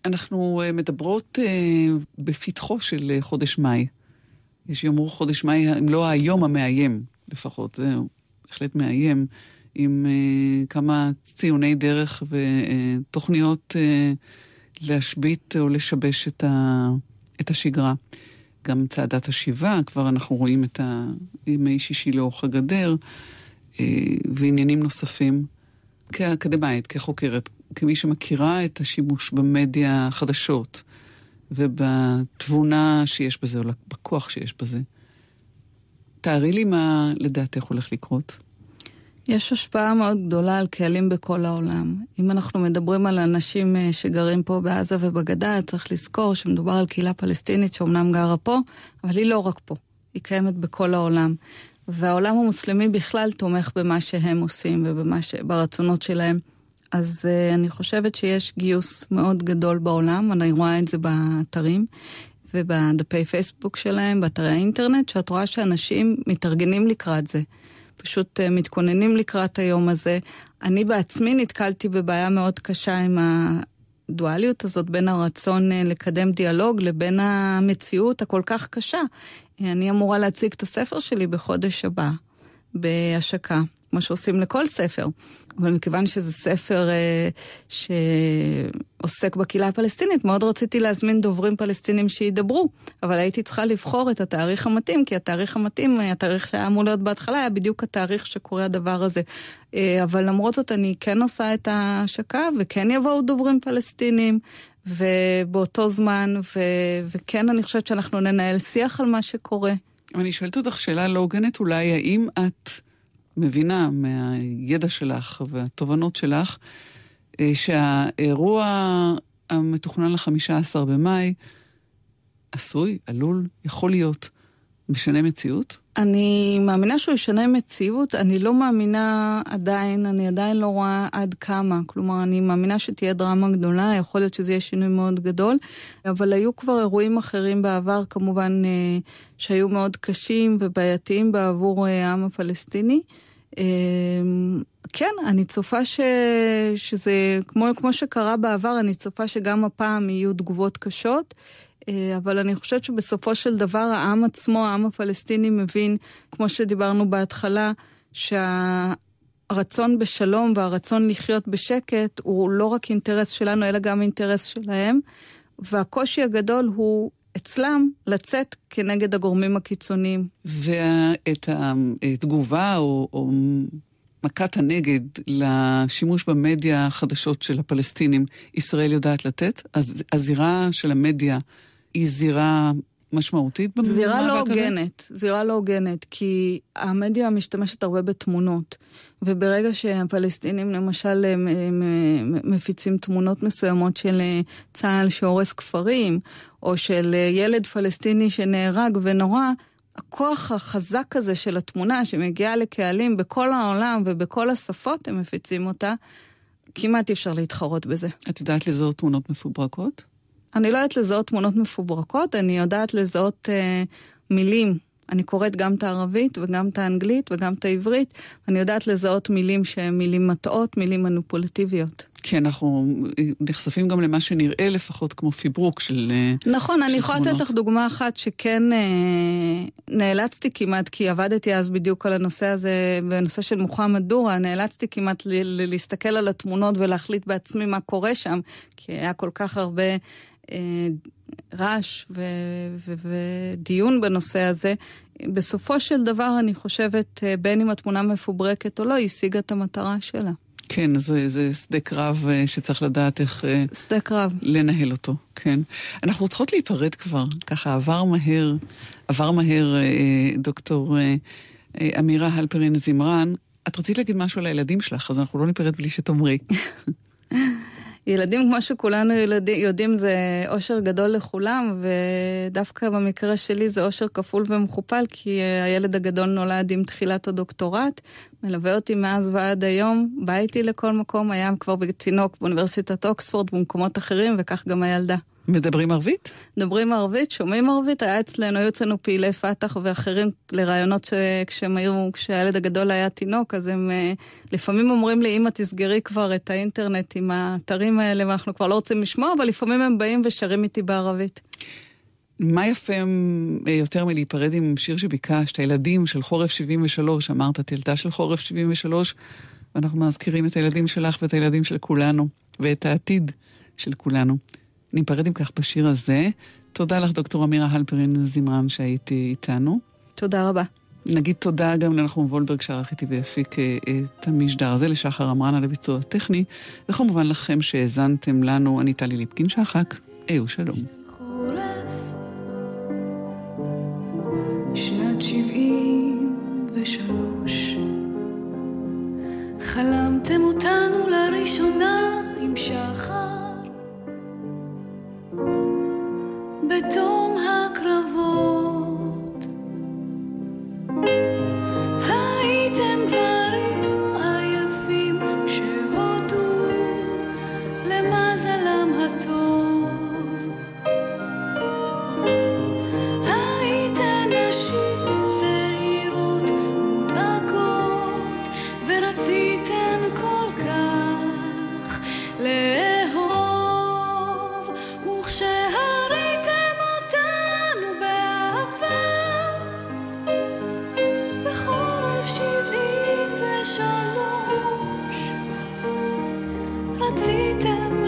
אנחנו אה, מדברות אה, בפתחו של אה, חודש מאי. יש יאמרו חודש מאי, אם לא היום המאיים לפחות, זה בהחלט מאיים, עם כמה ציוני דרך ותוכניות להשבית או לשבש את, השגרה. גם צעדת השיבה, כבר אנחנו רואים את ימי שישי לאורך הגדר, אה, ועניינים נוספים. כאקדמאית, כחוקרת, כמי שמכירה את השימוש במדיה החדשות, ובתבונה שיש בזה, או בכוח שיש בזה, תארי לי מה לדעתך הולך לקרות. יש השפעה מאוד גדולה על קהלים בכל העולם. אם אנחנו מדברים על אנשים אה, שגרים פה בעזה ובגדה, צריך לזכור שמדובר על קהילה פלסטינית שאומנם גרה פה, אבל היא לא רק פה, היא קיימת בכל העולם. והעולם המוסלמי בכלל תומך במה שהם עושים וברצונות שלהם. אז uh, אני חושבת שיש גיוס מאוד גדול בעולם, אני רואה את זה באתרים ובדפי פייסבוק שלהם, באתרי האינטרנט, שאת רואה שאנשים מתארגנים לקראת זה. פשוט אה, מתכוננים לקראת היום הזה. אני בעצמי נתקלתי בבעיה מאוד קשה עם הדואליות הזאת בין הרצון אה, לקדם דיאלוג לבין המציאות הכל כך קשה. אני אמורה להציג את הספר שלי בחודש הבא, בהשקה. כמו שעושים לכל ספר. אבל מכיוון שזה ספר אה, שעוסק בקהילה הפלסטינית, מאוד רציתי להזמין דוברים פלסטינים שידברו, אבל הייתי צריכה לבחור את התאריך המתאים, כי התאריך המתאים, התאריך שהיה אמור להיות בהתחלה, היה בדיוק התאריך שקורה הדבר הזה. אה, אבל למרות זאת אני כן עושה את ההשקה, וכן יבואו דוברים פלסטינים, ובאותו זמן, ו... וכן אני חושבת שאנחנו ננהל שיח על מה שקורה. אני שואלת אותך שאלה לא הוגנת אולי, האם את... מבינה מהידע שלך והתובנות שלך, אה, שהאירוע המתוכנן ל-15 במאי עשוי, עלול, יכול להיות, משנה מציאות? אני מאמינה שהוא ישנה מציאות, אני לא מאמינה עדיין, אני עדיין לא רואה עד כמה. כלומר, אני מאמינה שתהיה דרמה גדולה, יכול להיות שזה יהיה שינוי מאוד גדול, אבל היו כבר אירועים אחרים בעבר, כמובן, אה, שהיו מאוד קשים ובעייתיים בעבור אה, העם הפלסטיני. אה, כן, אני צופה ש... שזה, כמו, כמו שקרה בעבר, אני צופה שגם הפעם יהיו תגובות קשות. אה, אבל אני חושבת שבסופו של דבר העם עצמו, העם הפלסטיני מבין, כמו שדיברנו בהתחלה, שהרצון בשלום והרצון לחיות בשקט הוא לא רק אינטרס שלנו, אלא גם אינטרס שלהם. והקושי הגדול הוא אצלם לצאת כנגד הגורמים הקיצוניים. ואת התגובה או, או מכת הנגד לשימוש במדיה החדשות של הפלסטינים, ישראל יודעת לתת? הזירה של המדיה היא זירה משמעותית במאבק הזה? זירה לא הוגנת, זירה לא הוגנת, כי המדיה משתמשת הרבה בתמונות, וברגע שהפלסטינים למשל הם, הם, הם מפיצים תמונות מסוימות של אה, צה"ל שהורס כפרים, או של אה, ילד פלסטיני שנהרג ונורא, הכוח החזק הזה של התמונה שמגיעה לקהלים בכל העולם ובכל השפות, הם מפיצים אותה, כמעט אי אפשר להתחרות בזה. את יודעת לזהות תמונות מפוברקות? אני לא יודעת לזהות תמונות מפוברקות, אני יודעת לזהות אה, מילים. אני קוראת גם את הערבית וגם את האנגלית וגם את העברית. אני יודעת לזהות מילים שהן מילים מטעות, מילים מניפולטיביות. כי אנחנו נחשפים גם למה שנראה לפחות כמו פיברוק של אה, נכון, של אני יכולה לתת לך דוגמה אחת שכן אה, נאלצתי כמעט, כי עבדתי אז בדיוק על הנושא הזה, בנושא של מוחמד דורה, נאלצתי כמעט ל- ל- להסתכל על התמונות ולהחליט בעצמי מה קורה שם, כי היה כל כך הרבה אה, רעש ו- ו- ודיון בנושא הזה. בסופו של דבר, אני חושבת, אה, בין אם התמונה מפוברקת או לא, היא השיגה את המטרה שלה. כן, זה, זה שדה קרב אה, שצריך לדעת איך... אה, שדה קרב. לנהל אותו, כן. אנחנו צריכות להיפרד כבר, ככה עבר מהר, עבר מהר דוקטור אמירה הלפרין זמרן. את רצית להגיד משהו על הילדים שלך, אז אנחנו לא ניפרד בלי שתאמרי. ילדים, כמו שכולנו ילדים, יודעים, זה אושר גדול לכולם, ודווקא במקרה שלי זה אושר כפול ומכופל, כי הילד הגדול נולד עם תחילת הדוקטורט, מלווה אותי מאז ועד היום, בא איתי לכל מקום, היה כבר בתינוק באוניברסיטת אוקספורד, במקומות אחרים, וכך גם הילדה. מדברים ערבית? מדברים ערבית, שומעים ערבית, היה אצלנו, היו אצלנו פעילי פת"ח ואחרים לרעיונות כשהם היו, כשהילד הגדול היה תינוק, אז הם אה, לפעמים אומרים לי, אמא תסגרי כבר את האינטרנט עם האתרים האלה, ואנחנו כבר לא רוצים לשמוע, אבל לפעמים הם באים ושרים איתי בערבית. מה יפה אה, יותר מלהיפרד עם שיר שביקשת, הילדים של חורף 73, אמרת, את ילדה של חורף 73, ואנחנו מזכירים את הילדים שלך ואת הילדים של כולנו, ואת העתיד של כולנו. ניפרד עם כך בשיר הזה. תודה לך, דוקטור אמירה הלפרין זמרן, שהיית איתנו. תודה רבה. נגיד תודה גם לנחום וולברג שערך איתי והפיק אה, את המשדר הזה, לשחר אמרן על הביצוע הטכני, וכמובן לכם שהאזנתם לנו, אני טלי ליפקין שחק, אהו שלום. שנת שבעים ושלוש חלמתם אותנו לראשונה עם שחר בתום הקרבות. כשנולדנו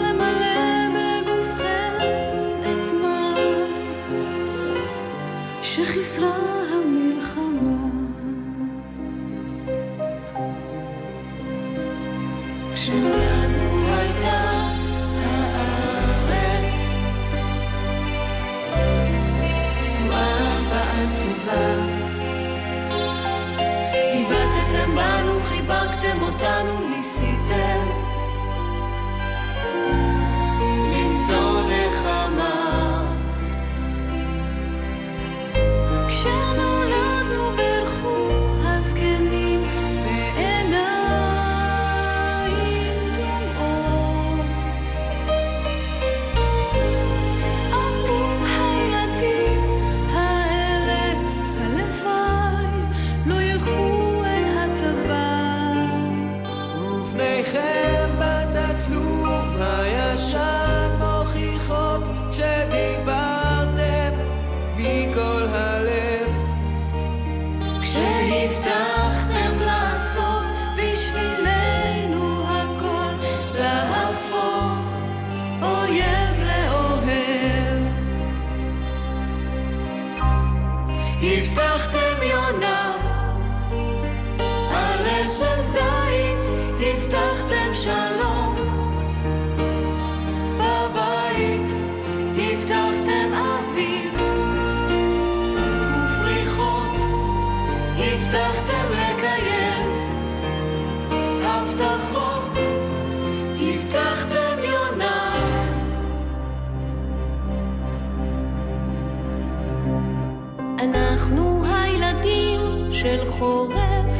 של חורף,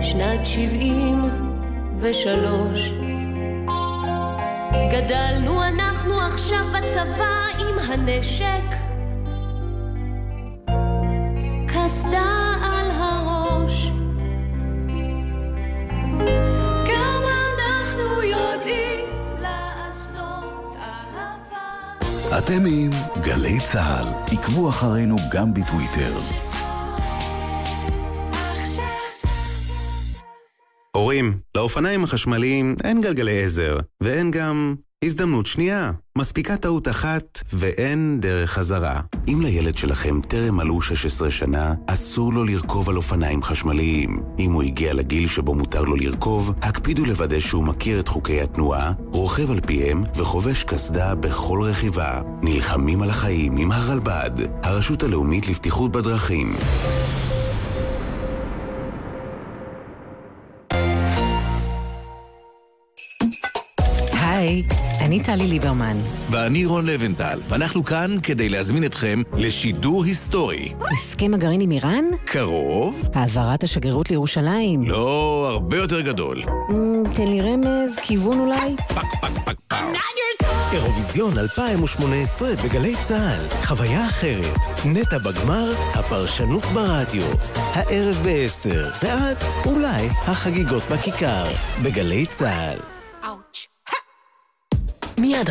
שנת שבעים ושלוש. גדלנו אנחנו עכשיו בצבא עם הנשק, אתם עם גלי צה"ל. עקבו אחרינו גם בטוויטר. הורים, לאופניים החשמליים אין גלגלי עזר, ואין גם הזדמנות שנייה. מספיקה טעות אחת, ואין דרך חזרה. אם לילד שלכם טרם מלאו 16 שנה, אסור לו לרכוב על אופניים חשמליים. אם הוא הגיע לגיל שבו מותר לו לרכוב, הקפידו לוודא שהוא מכיר את חוקי התנועה, רוכב על פיהם וחובש קסדה בכל רכיבה. נלחמים על החיים עם הרלב"ד, הרשות הלאומית לבטיחות בדרכים. היי, אני טלי ליברמן. ואני רון לבנטל, ואנחנו כאן כדי להזמין אתכם לשידור היסטורי. הסכם הגרעין עם איראן? קרוב? העברת השגרירות לירושלים? לא, הרבה יותר גדול. אמ, תן לי רמז, כיוון אולי? פק פק פק פק. אירוויזיון 2018 בגלי צה"ל. חוויה אחרת. נטע בגמר, הפרשנות ברדיו. הערב ב-10, ואת, אולי, החגיגות בכיכר. בגלי צה"ל. מיד